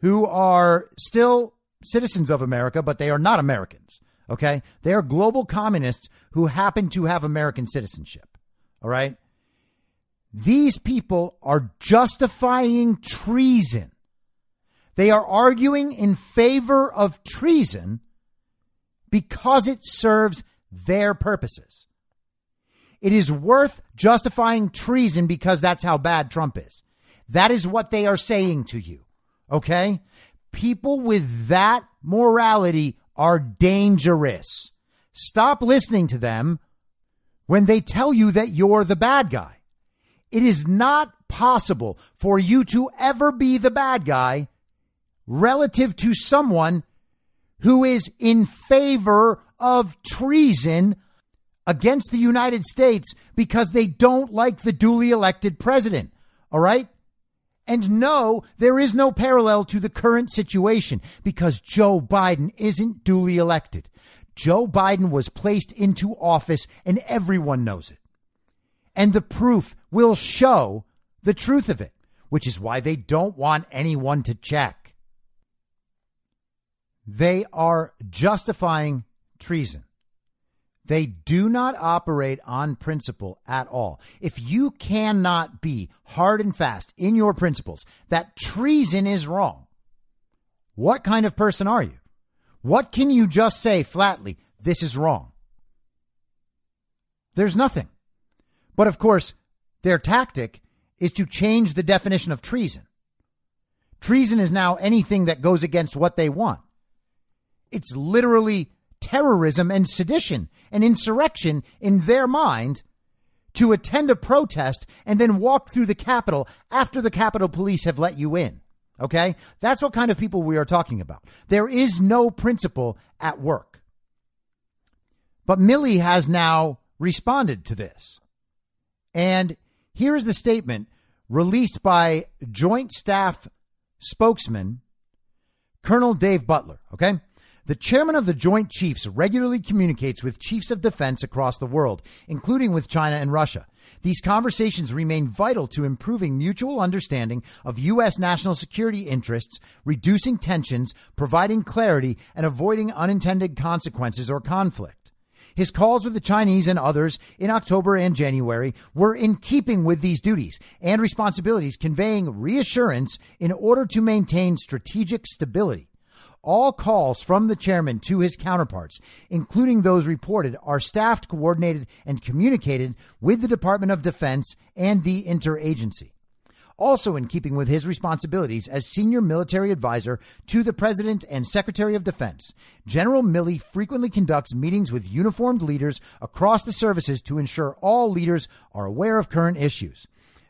who are still citizens of America, but they are not Americans. Okay. They are global communists who happen to have American citizenship. All right. These people are justifying treason. They are arguing in favor of treason because it serves their purposes. It is worth justifying treason because that's how bad Trump is. That is what they are saying to you. Okay? People with that morality are dangerous. Stop listening to them when they tell you that you're the bad guy. It is not possible for you to ever be the bad guy relative to someone who is in favor of treason against the United States because they don't like the duly elected president. All right? And no, there is no parallel to the current situation because Joe Biden isn't duly elected. Joe Biden was placed into office and everyone knows it. And the proof will show the truth of it, which is why they don't want anyone to check. They are justifying treason. They do not operate on principle at all. If you cannot be hard and fast in your principles that treason is wrong, what kind of person are you? What can you just say flatly, this is wrong? There's nothing. But of course, their tactic is to change the definition of treason. Treason is now anything that goes against what they want. It's literally terrorism and sedition and insurrection in their mind to attend a protest and then walk through the Capitol after the Capitol Police have let you in. Okay? That's what kind of people we are talking about. There is no principle at work. But Milley has now responded to this. And here is the statement released by Joint Staff spokesman Colonel Dave Butler. Okay? The chairman of the Joint Chiefs regularly communicates with chiefs of defense across the world, including with China and Russia. These conversations remain vital to improving mutual understanding of U.S. national security interests, reducing tensions, providing clarity, and avoiding unintended consequences or conflict. His calls with the Chinese and others in October and January were in keeping with these duties and responsibilities, conveying reassurance in order to maintain strategic stability. All calls from the chairman to his counterparts, including those reported, are staffed, coordinated, and communicated with the Department of Defense and the interagency. also in keeping with his responsibilities as senior military advisor to the President and Secretary of Defense. General Milley frequently conducts meetings with uniformed leaders across the services to ensure all leaders are aware of current issues.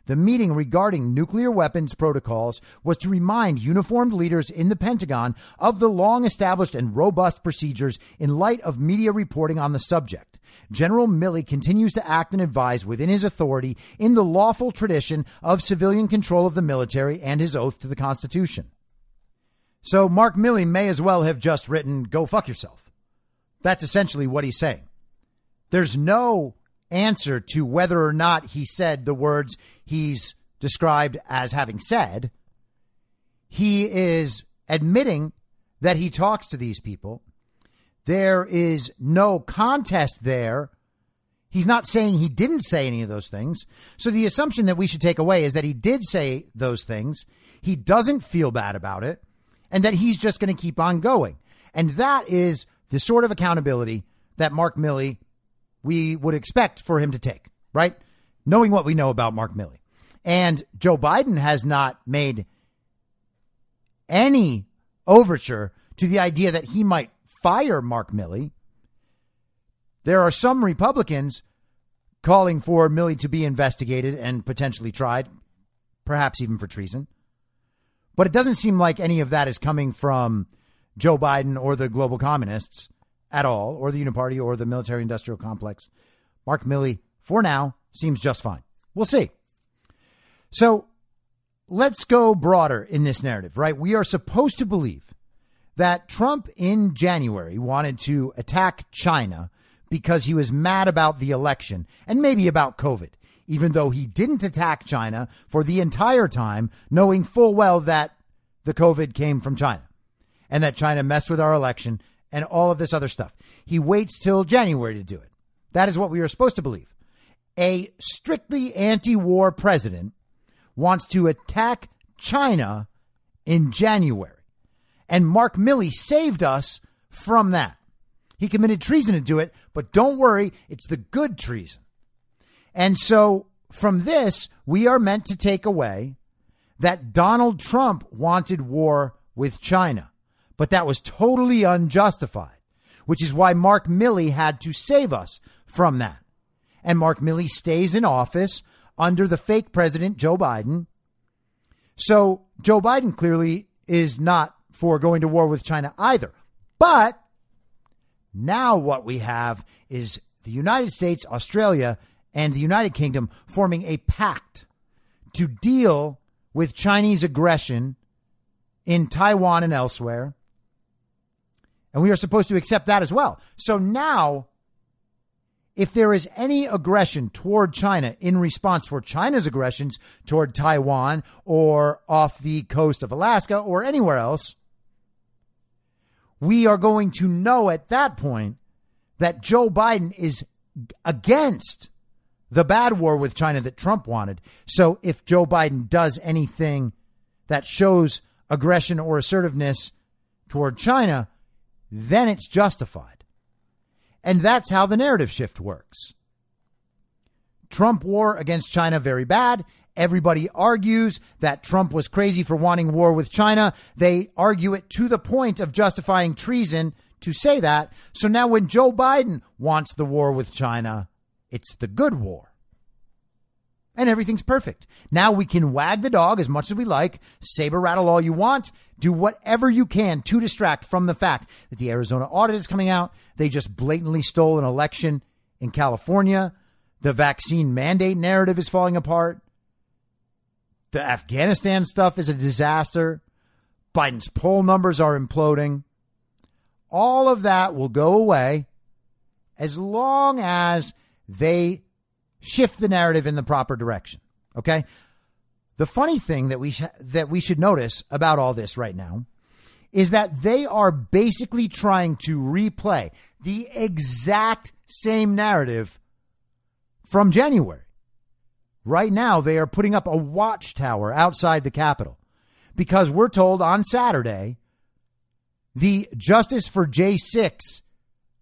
The meeting regarding nuclear weapons protocols was to remind uniformed leaders in the Pentagon of the long established and robust procedures in light of media reporting on the subject. General Milley continues to act and advise within his authority in the lawful tradition of civilian control of the military and his oath to the Constitution. So Mark Milley may as well have just written, go fuck yourself. That's essentially what he's saying. There's no answer to whether or not he said the words he's described as having said. He is admitting that he talks to these people. There is no contest there. He's not saying he didn't say any of those things. So the assumption that we should take away is that he did say those things. He doesn't feel bad about it and that he's just going to keep on going. And that is the sort of accountability that Mark Milley we would expect for him to take, right? Knowing what we know about Mark Milley. And Joe Biden has not made any overture to the idea that he might fire Mark Milley. There are some Republicans calling for Milley to be investigated and potentially tried, perhaps even for treason. But it doesn't seem like any of that is coming from Joe Biden or the global communists at all, or the Uniparty or the military industrial complex. Mark Milley, for now, seems just fine. We'll see. So let's go broader in this narrative, right? We are supposed to believe that Trump in January wanted to attack China because he was mad about the election and maybe about COVID, even though he didn't attack China for the entire time, knowing full well that the COVID came from China and that China messed with our election and all of this other stuff. He waits till January to do it. That is what we are supposed to believe. A strictly anti war president wants to attack China in January. And Mark Milley saved us from that. He committed treason to do it, but don't worry, it's the good treason. And so from this, we are meant to take away that Donald Trump wanted war with China but that was totally unjustified, which is why Mark Milley had to save us from that. And Mark Milley stays in office under the fake president, Joe Biden. So Joe Biden clearly is not for going to war with China either. But now what we have is the United States, Australia, and the United Kingdom forming a pact to deal with Chinese aggression in Taiwan and elsewhere and we are supposed to accept that as well. So now, if there is any aggression toward China in response for China's aggressions toward Taiwan or off the coast of Alaska or anywhere else, we are going to know at that point that Joe Biden is against the bad war with China that Trump wanted. So if Joe Biden does anything that shows aggression or assertiveness toward China, then it's justified. And that's how the narrative shift works. Trump war against China very bad. Everybody argues that Trump was crazy for wanting war with China. They argue it to the point of justifying treason to say that. So now when Joe Biden wants the war with China, it's the good war and everything's perfect. Now we can wag the dog as much as we like, saber rattle all you want, do whatever you can to distract from the fact that the Arizona audit is coming out. They just blatantly stole an election in California. The vaccine mandate narrative is falling apart. The Afghanistan stuff is a disaster. Biden's poll numbers are imploding. All of that will go away as long as they shift the narrative in the proper direction. Okay. The funny thing that we sh- that we should notice about all this right now is that they are basically trying to replay the exact same narrative from January. Right now, they are putting up a watchtower outside the Capitol because we're told on Saturday the Justice for J6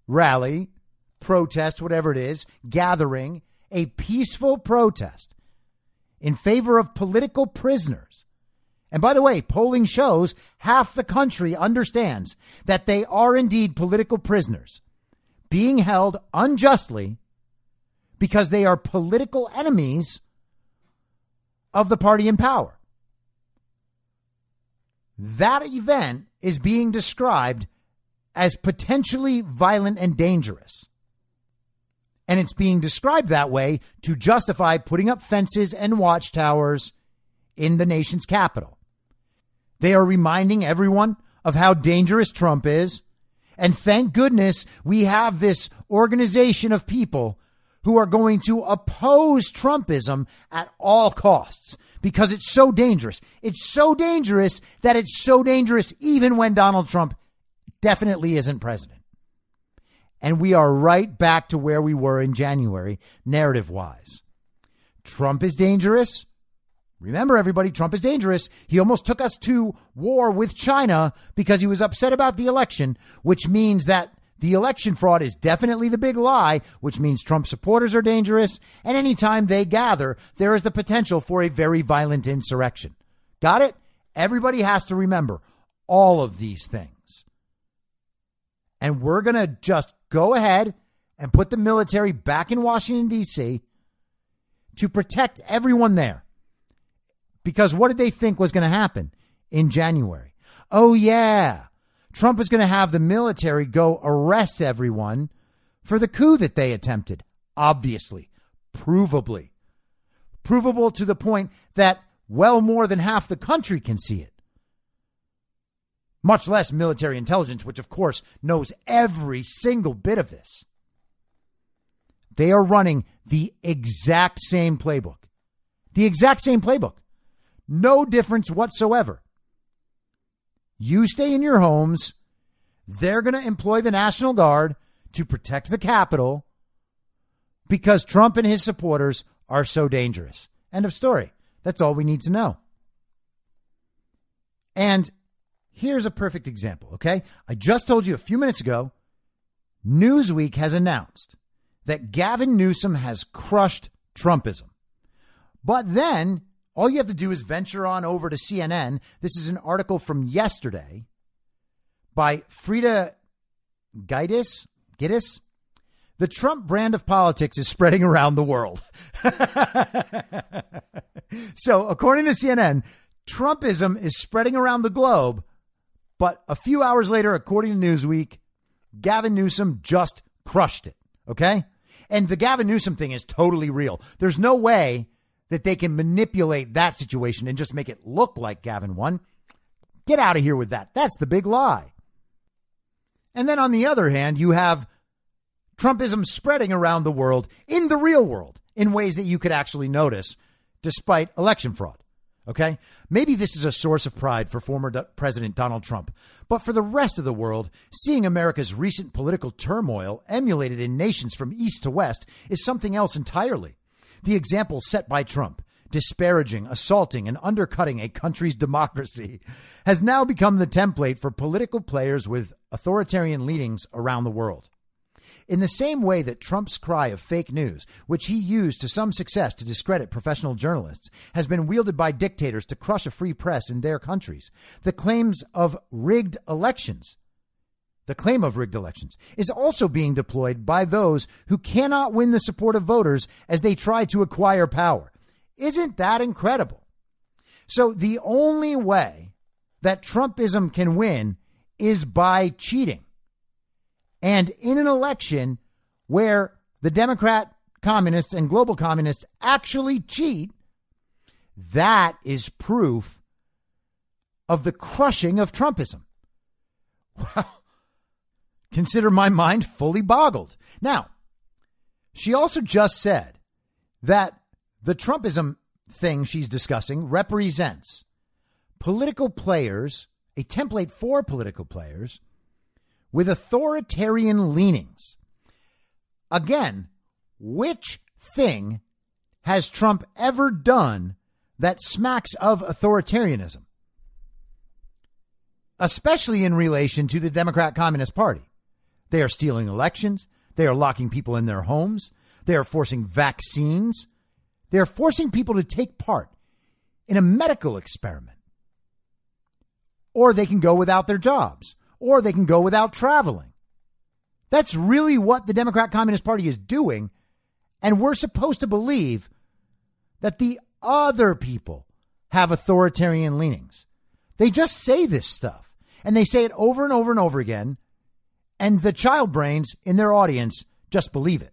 rally, protest, whatever it is, gathering a peaceful protest in favor of political prisoners. And by the way, polling shows half the country understands that they are indeed political prisoners being held unjustly because they are political enemies of the party in power. That event is being described as potentially violent and dangerous. And it's being described that way to justify putting up fences and watchtowers in the nation's capital. They are reminding everyone of how dangerous Trump is. And thank goodness we have this organization of people who are going to oppose Trumpism at all costs because it's so dangerous. It's so dangerous that it's so dangerous even when Donald Trump definitely isn't president. And we are right back to where we were in January, narrative wise. Trump is dangerous. Remember, everybody, Trump is dangerous. He almost took us to war with China because he was upset about the election, which means that the election fraud is definitely the big lie, which means Trump supporters are dangerous. And anytime they gather, there is the potential for a very violent insurrection. Got it? Everybody has to remember all of these things. And we're going to just go ahead and put the military back in Washington, D.C. to protect everyone there. Because what did they think was going to happen in January? Oh, yeah. Trump is going to have the military go arrest everyone for the coup that they attempted. Obviously, provably. Provable to the point that well more than half the country can see it. Much less military intelligence, which of course knows every single bit of this. They are running the exact same playbook. The exact same playbook. No difference whatsoever. You stay in your homes. They're going to employ the National Guard to protect the Capitol because Trump and his supporters are so dangerous. End of story. That's all we need to know. And here's a perfect example, okay? I just told you a few minutes ago Newsweek has announced that Gavin Newsom has crushed Trumpism. But then all you have to do is venture on over to CNN. This is an article from yesterday by Frida Ghitis. Ghitis? The Trump brand of politics is spreading around the world. so, according to CNN, Trumpism is spreading around the globe. But a few hours later, according to Newsweek, Gavin Newsom just crushed it. Okay? And the Gavin Newsom thing is totally real. There's no way that they can manipulate that situation and just make it look like Gavin won. Get out of here with that. That's the big lie. And then on the other hand, you have Trumpism spreading around the world in the real world in ways that you could actually notice despite election fraud. Okay? Maybe this is a source of pride for former President Donald Trump, but for the rest of the world, seeing America's recent political turmoil emulated in nations from east to west is something else entirely. The example set by Trump, disparaging, assaulting, and undercutting a country's democracy, has now become the template for political players with authoritarian leanings around the world. In the same way that Trump's cry of fake news, which he used to some success to discredit professional journalists, has been wielded by dictators to crush a free press in their countries, the claims of rigged elections the claim of rigged elections, is also being deployed by those who cannot win the support of voters as they try to acquire power. Isn't that incredible? So the only way that Trumpism can win is by cheating. And in an election where the Democrat communists and global communists actually cheat, that is proof of the crushing of Trumpism. Well, consider my mind fully boggled. Now, she also just said that the Trumpism thing she's discussing represents political players, a template for political players with authoritarian leanings. Again, which thing has Trump ever done that smacks of authoritarianism? Especially in relation to the Democrat Communist Party. They are stealing elections. They are locking people in their homes. They are forcing vaccines. They're forcing people to take part in a medical experiment. Or they can go without their jobs, or they can go without traveling. That's really what the Democrat Communist Party is doing. And we're supposed to believe that the other people have authoritarian leanings. They just say this stuff and they say it over and over and over again. And the child brains in their audience just believe it.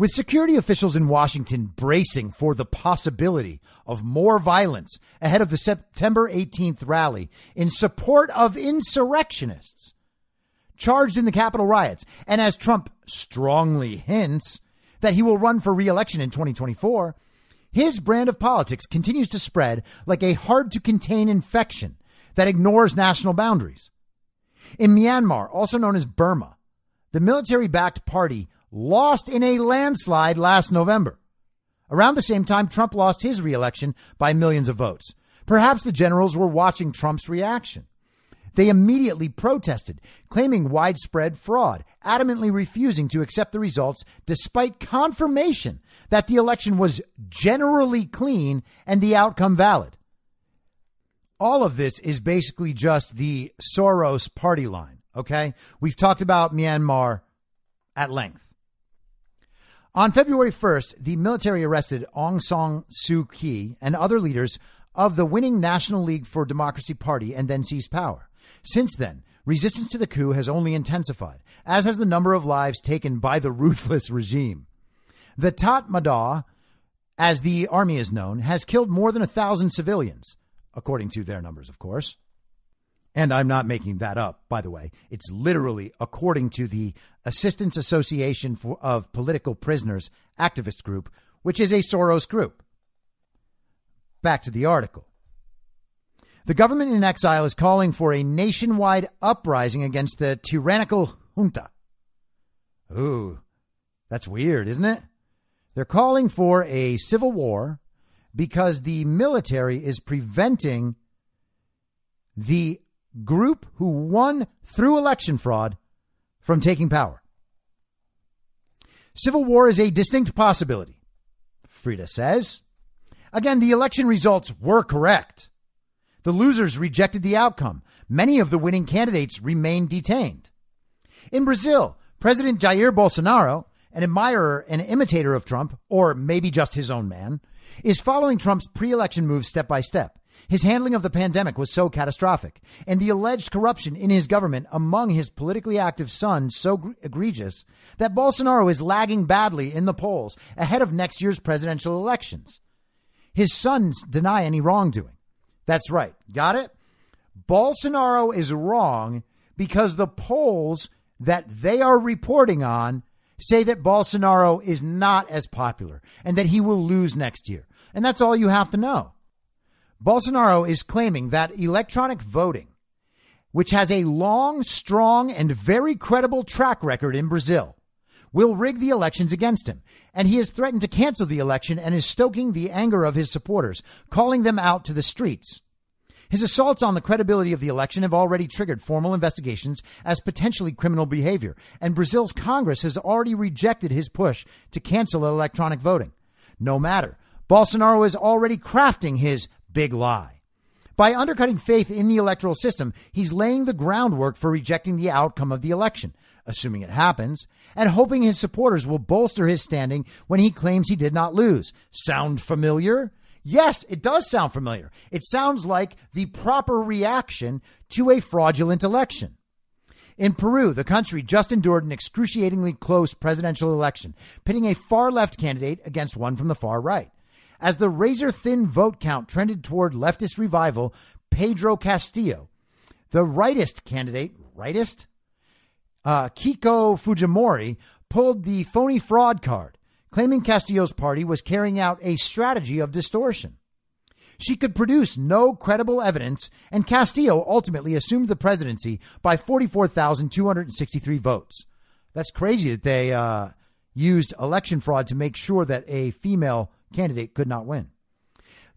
With security officials in Washington bracing for the possibility of more violence ahead of the September 18th rally in support of insurrectionists charged in the Capitol riots, and as Trump strongly hints that he will run for re-election in 2024, his brand of politics continues to spread like a hard to contain infection that ignores national boundaries. In Myanmar, also known as Burma, the military backed party lost in a landslide last November. Around the same time, Trump lost his reelection by millions of votes. Perhaps the generals were watching Trump's reaction. They immediately protested, claiming widespread fraud, adamantly refusing to accept the results despite confirmation that the election was generally clean and the outcome valid. All of this is basically just the Soros party line, okay? We've talked about Myanmar at length. On February 1st, the military arrested Aung San Suu Kyi and other leaders of the winning National League for Democracy Party and then seized power. Since then, resistance to the coup has only intensified, as has the number of lives taken by the ruthless regime. The Tatmadaw, as the army is known, has killed more than a thousand civilians, according to their numbers, of course. And I'm not making that up, by the way. It's literally according to the Assistance Association for, of Political Prisoners activist group, which is a Soros group. Back to the article. The government in exile is calling for a nationwide uprising against the tyrannical junta. Ooh, that's weird, isn't it? They're calling for a civil war because the military is preventing the group who won through election fraud from taking power. Civil war is a distinct possibility, Frida says. Again, the election results were correct. The losers rejected the outcome. Many of the winning candidates remain detained. In Brazil, President Jair Bolsonaro, an admirer and imitator of Trump, or maybe just his own man, is following Trump's pre election moves step by step. His handling of the pandemic was so catastrophic, and the alleged corruption in his government among his politically active sons so egregious that Bolsonaro is lagging badly in the polls ahead of next year's presidential elections. His sons deny any wrongdoing. That's right. Got it? Bolsonaro is wrong because the polls that they are reporting on say that Bolsonaro is not as popular and that he will lose next year. And that's all you have to know. Bolsonaro is claiming that electronic voting, which has a long, strong, and very credible track record in Brazil, will rig the elections against him. And he has threatened to cancel the election and is stoking the anger of his supporters, calling them out to the streets. His assaults on the credibility of the election have already triggered formal investigations as potentially criminal behavior, and Brazil's Congress has already rejected his push to cancel electronic voting. No matter, Bolsonaro is already crafting his big lie. By undercutting faith in the electoral system, he's laying the groundwork for rejecting the outcome of the election, assuming it happens, and hoping his supporters will bolster his standing when he claims he did not lose. Sound familiar? Yes, it does sound familiar. It sounds like the proper reaction to a fraudulent election. In Peru, the country just endured an excruciatingly close presidential election, pitting a far left candidate against one from the far right. As the razor thin vote count trended toward leftist revival, Pedro Castillo, the rightist candidate, rightist? Uh, Keiko Fujimori pulled the phony fraud card, claiming Castillo's party was carrying out a strategy of distortion. She could produce no credible evidence, and Castillo ultimately assumed the presidency by 44,263 votes. That's crazy that they uh, used election fraud to make sure that a female candidate could not win.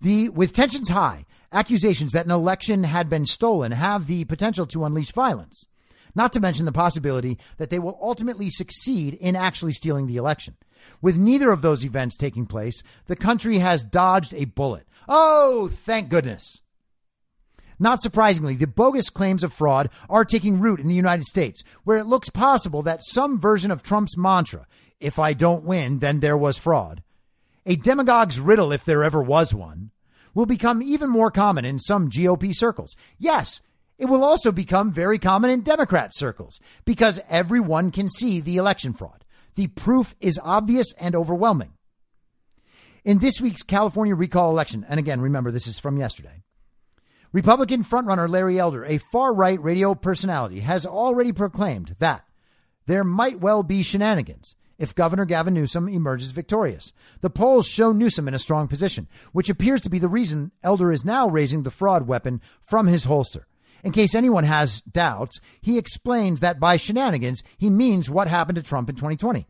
The with tensions high, accusations that an election had been stolen have the potential to unleash violence. Not to mention the possibility that they will ultimately succeed in actually stealing the election. With neither of those events taking place, the country has dodged a bullet. Oh, thank goodness. Not surprisingly, the bogus claims of fraud are taking root in the United States, where it looks possible that some version of Trump's mantra, if I don't win, then there was fraud, a demagogue's riddle, if there ever was one, will become even more common in some GOP circles. Yes, it will also become very common in Democrat circles because everyone can see the election fraud. The proof is obvious and overwhelming. In this week's California recall election, and again, remember this is from yesterday, Republican frontrunner Larry Elder, a far right radio personality, has already proclaimed that there might well be shenanigans if Governor Gavin Newsom emerges victorious. The polls show Newsom in a strong position, which appears to be the reason Elder is now raising the fraud weapon from his holster. In case anyone has doubts, he explains that by shenanigans, he means what happened to Trump in 2020,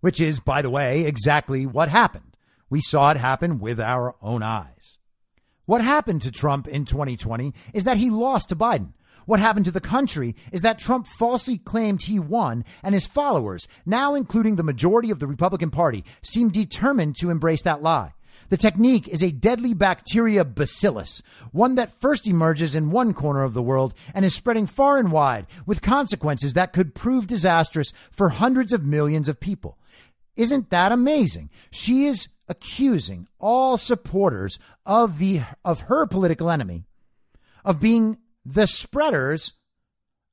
which is, by the way, exactly what happened. We saw it happen with our own eyes. What happened to Trump in 2020 is that he lost to Biden. What happened to the country is that Trump falsely claimed he won, and his followers, now including the majority of the Republican Party, seem determined to embrace that lie. The technique is a deadly bacteria bacillus, one that first emerges in one corner of the world and is spreading far and wide, with consequences that could prove disastrous for hundreds of millions of people. Isn't that amazing? She is accusing all supporters of the of her political enemy of being the spreaders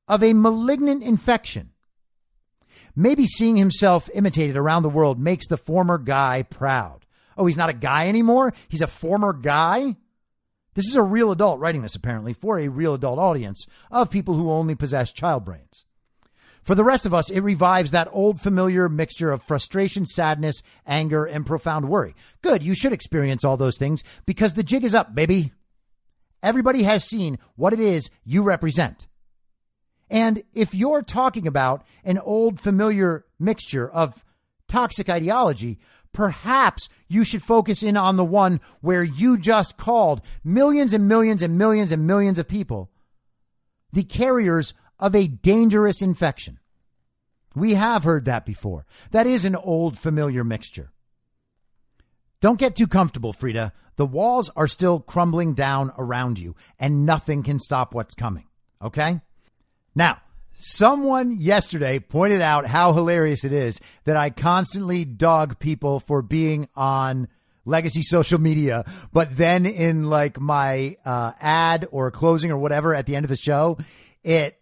of a malignant infection. Maybe seeing himself imitated around the world makes the former guy proud. Oh, he's not a guy anymore? He's a former guy? This is a real adult writing this, apparently, for a real adult audience of people who only possess child brains. For the rest of us, it revives that old familiar mixture of frustration, sadness, anger, and profound worry. Good, you should experience all those things because the jig is up, baby. Everybody has seen what it is you represent. And if you're talking about an old familiar mixture of toxic ideology, perhaps you should focus in on the one where you just called millions and millions and millions and millions of people the carriers of a dangerous infection. We have heard that before. That is an old familiar mixture. Don't get too comfortable, Frida. The walls are still crumbling down around you, and nothing can stop what's coming. Okay? Now, someone yesterday pointed out how hilarious it is that I constantly dog people for being on legacy social media, but then in like my uh, ad or closing or whatever at the end of the show, it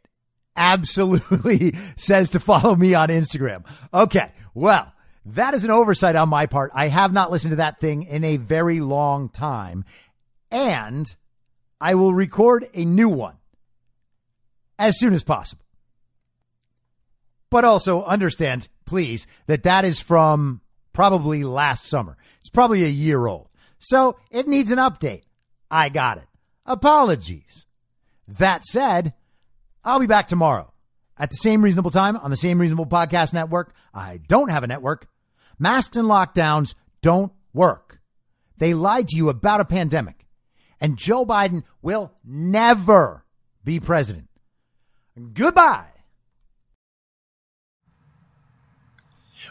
absolutely says to follow me on Instagram. Okay. Well, that is an oversight on my part. I have not listened to that thing in a very long time. And I will record a new one as soon as possible. But also understand, please, that that is from probably last summer. It's probably a year old. So it needs an update. I got it. Apologies. That said, I'll be back tomorrow at the same reasonable time on the same reasonable podcast network. I don't have a network. Masks and lockdowns don't work. They lied to you about a pandemic. And Joe Biden will never be president. Goodbye.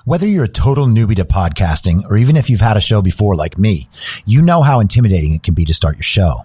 Whether you're a total newbie to podcasting or even if you've had a show before like me, you know how intimidating it can be to start your show.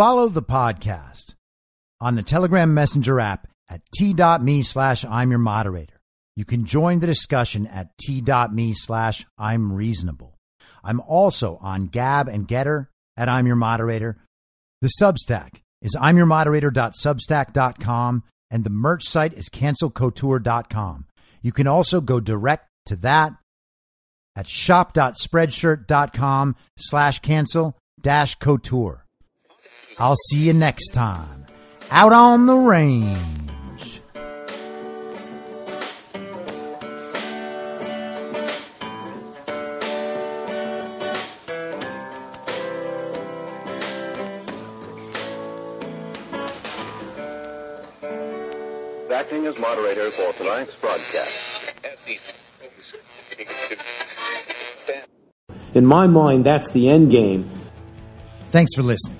Follow the podcast on the Telegram Messenger app at t.me slash I'm your moderator. You can join the discussion at t.me slash I'm reasonable. I'm also on Gab and Gettr at I'm Your Moderator. The Substack is I'm Your Moderator.substack.com and the merch site is cancelcouture.com. You can also go direct to that at shop.spreadshirt.com slash cancel dash couture. I'll see you next time out on the range. Acting as moderator for tonight's broadcast. In my mind, that's the end game. Thanks for listening.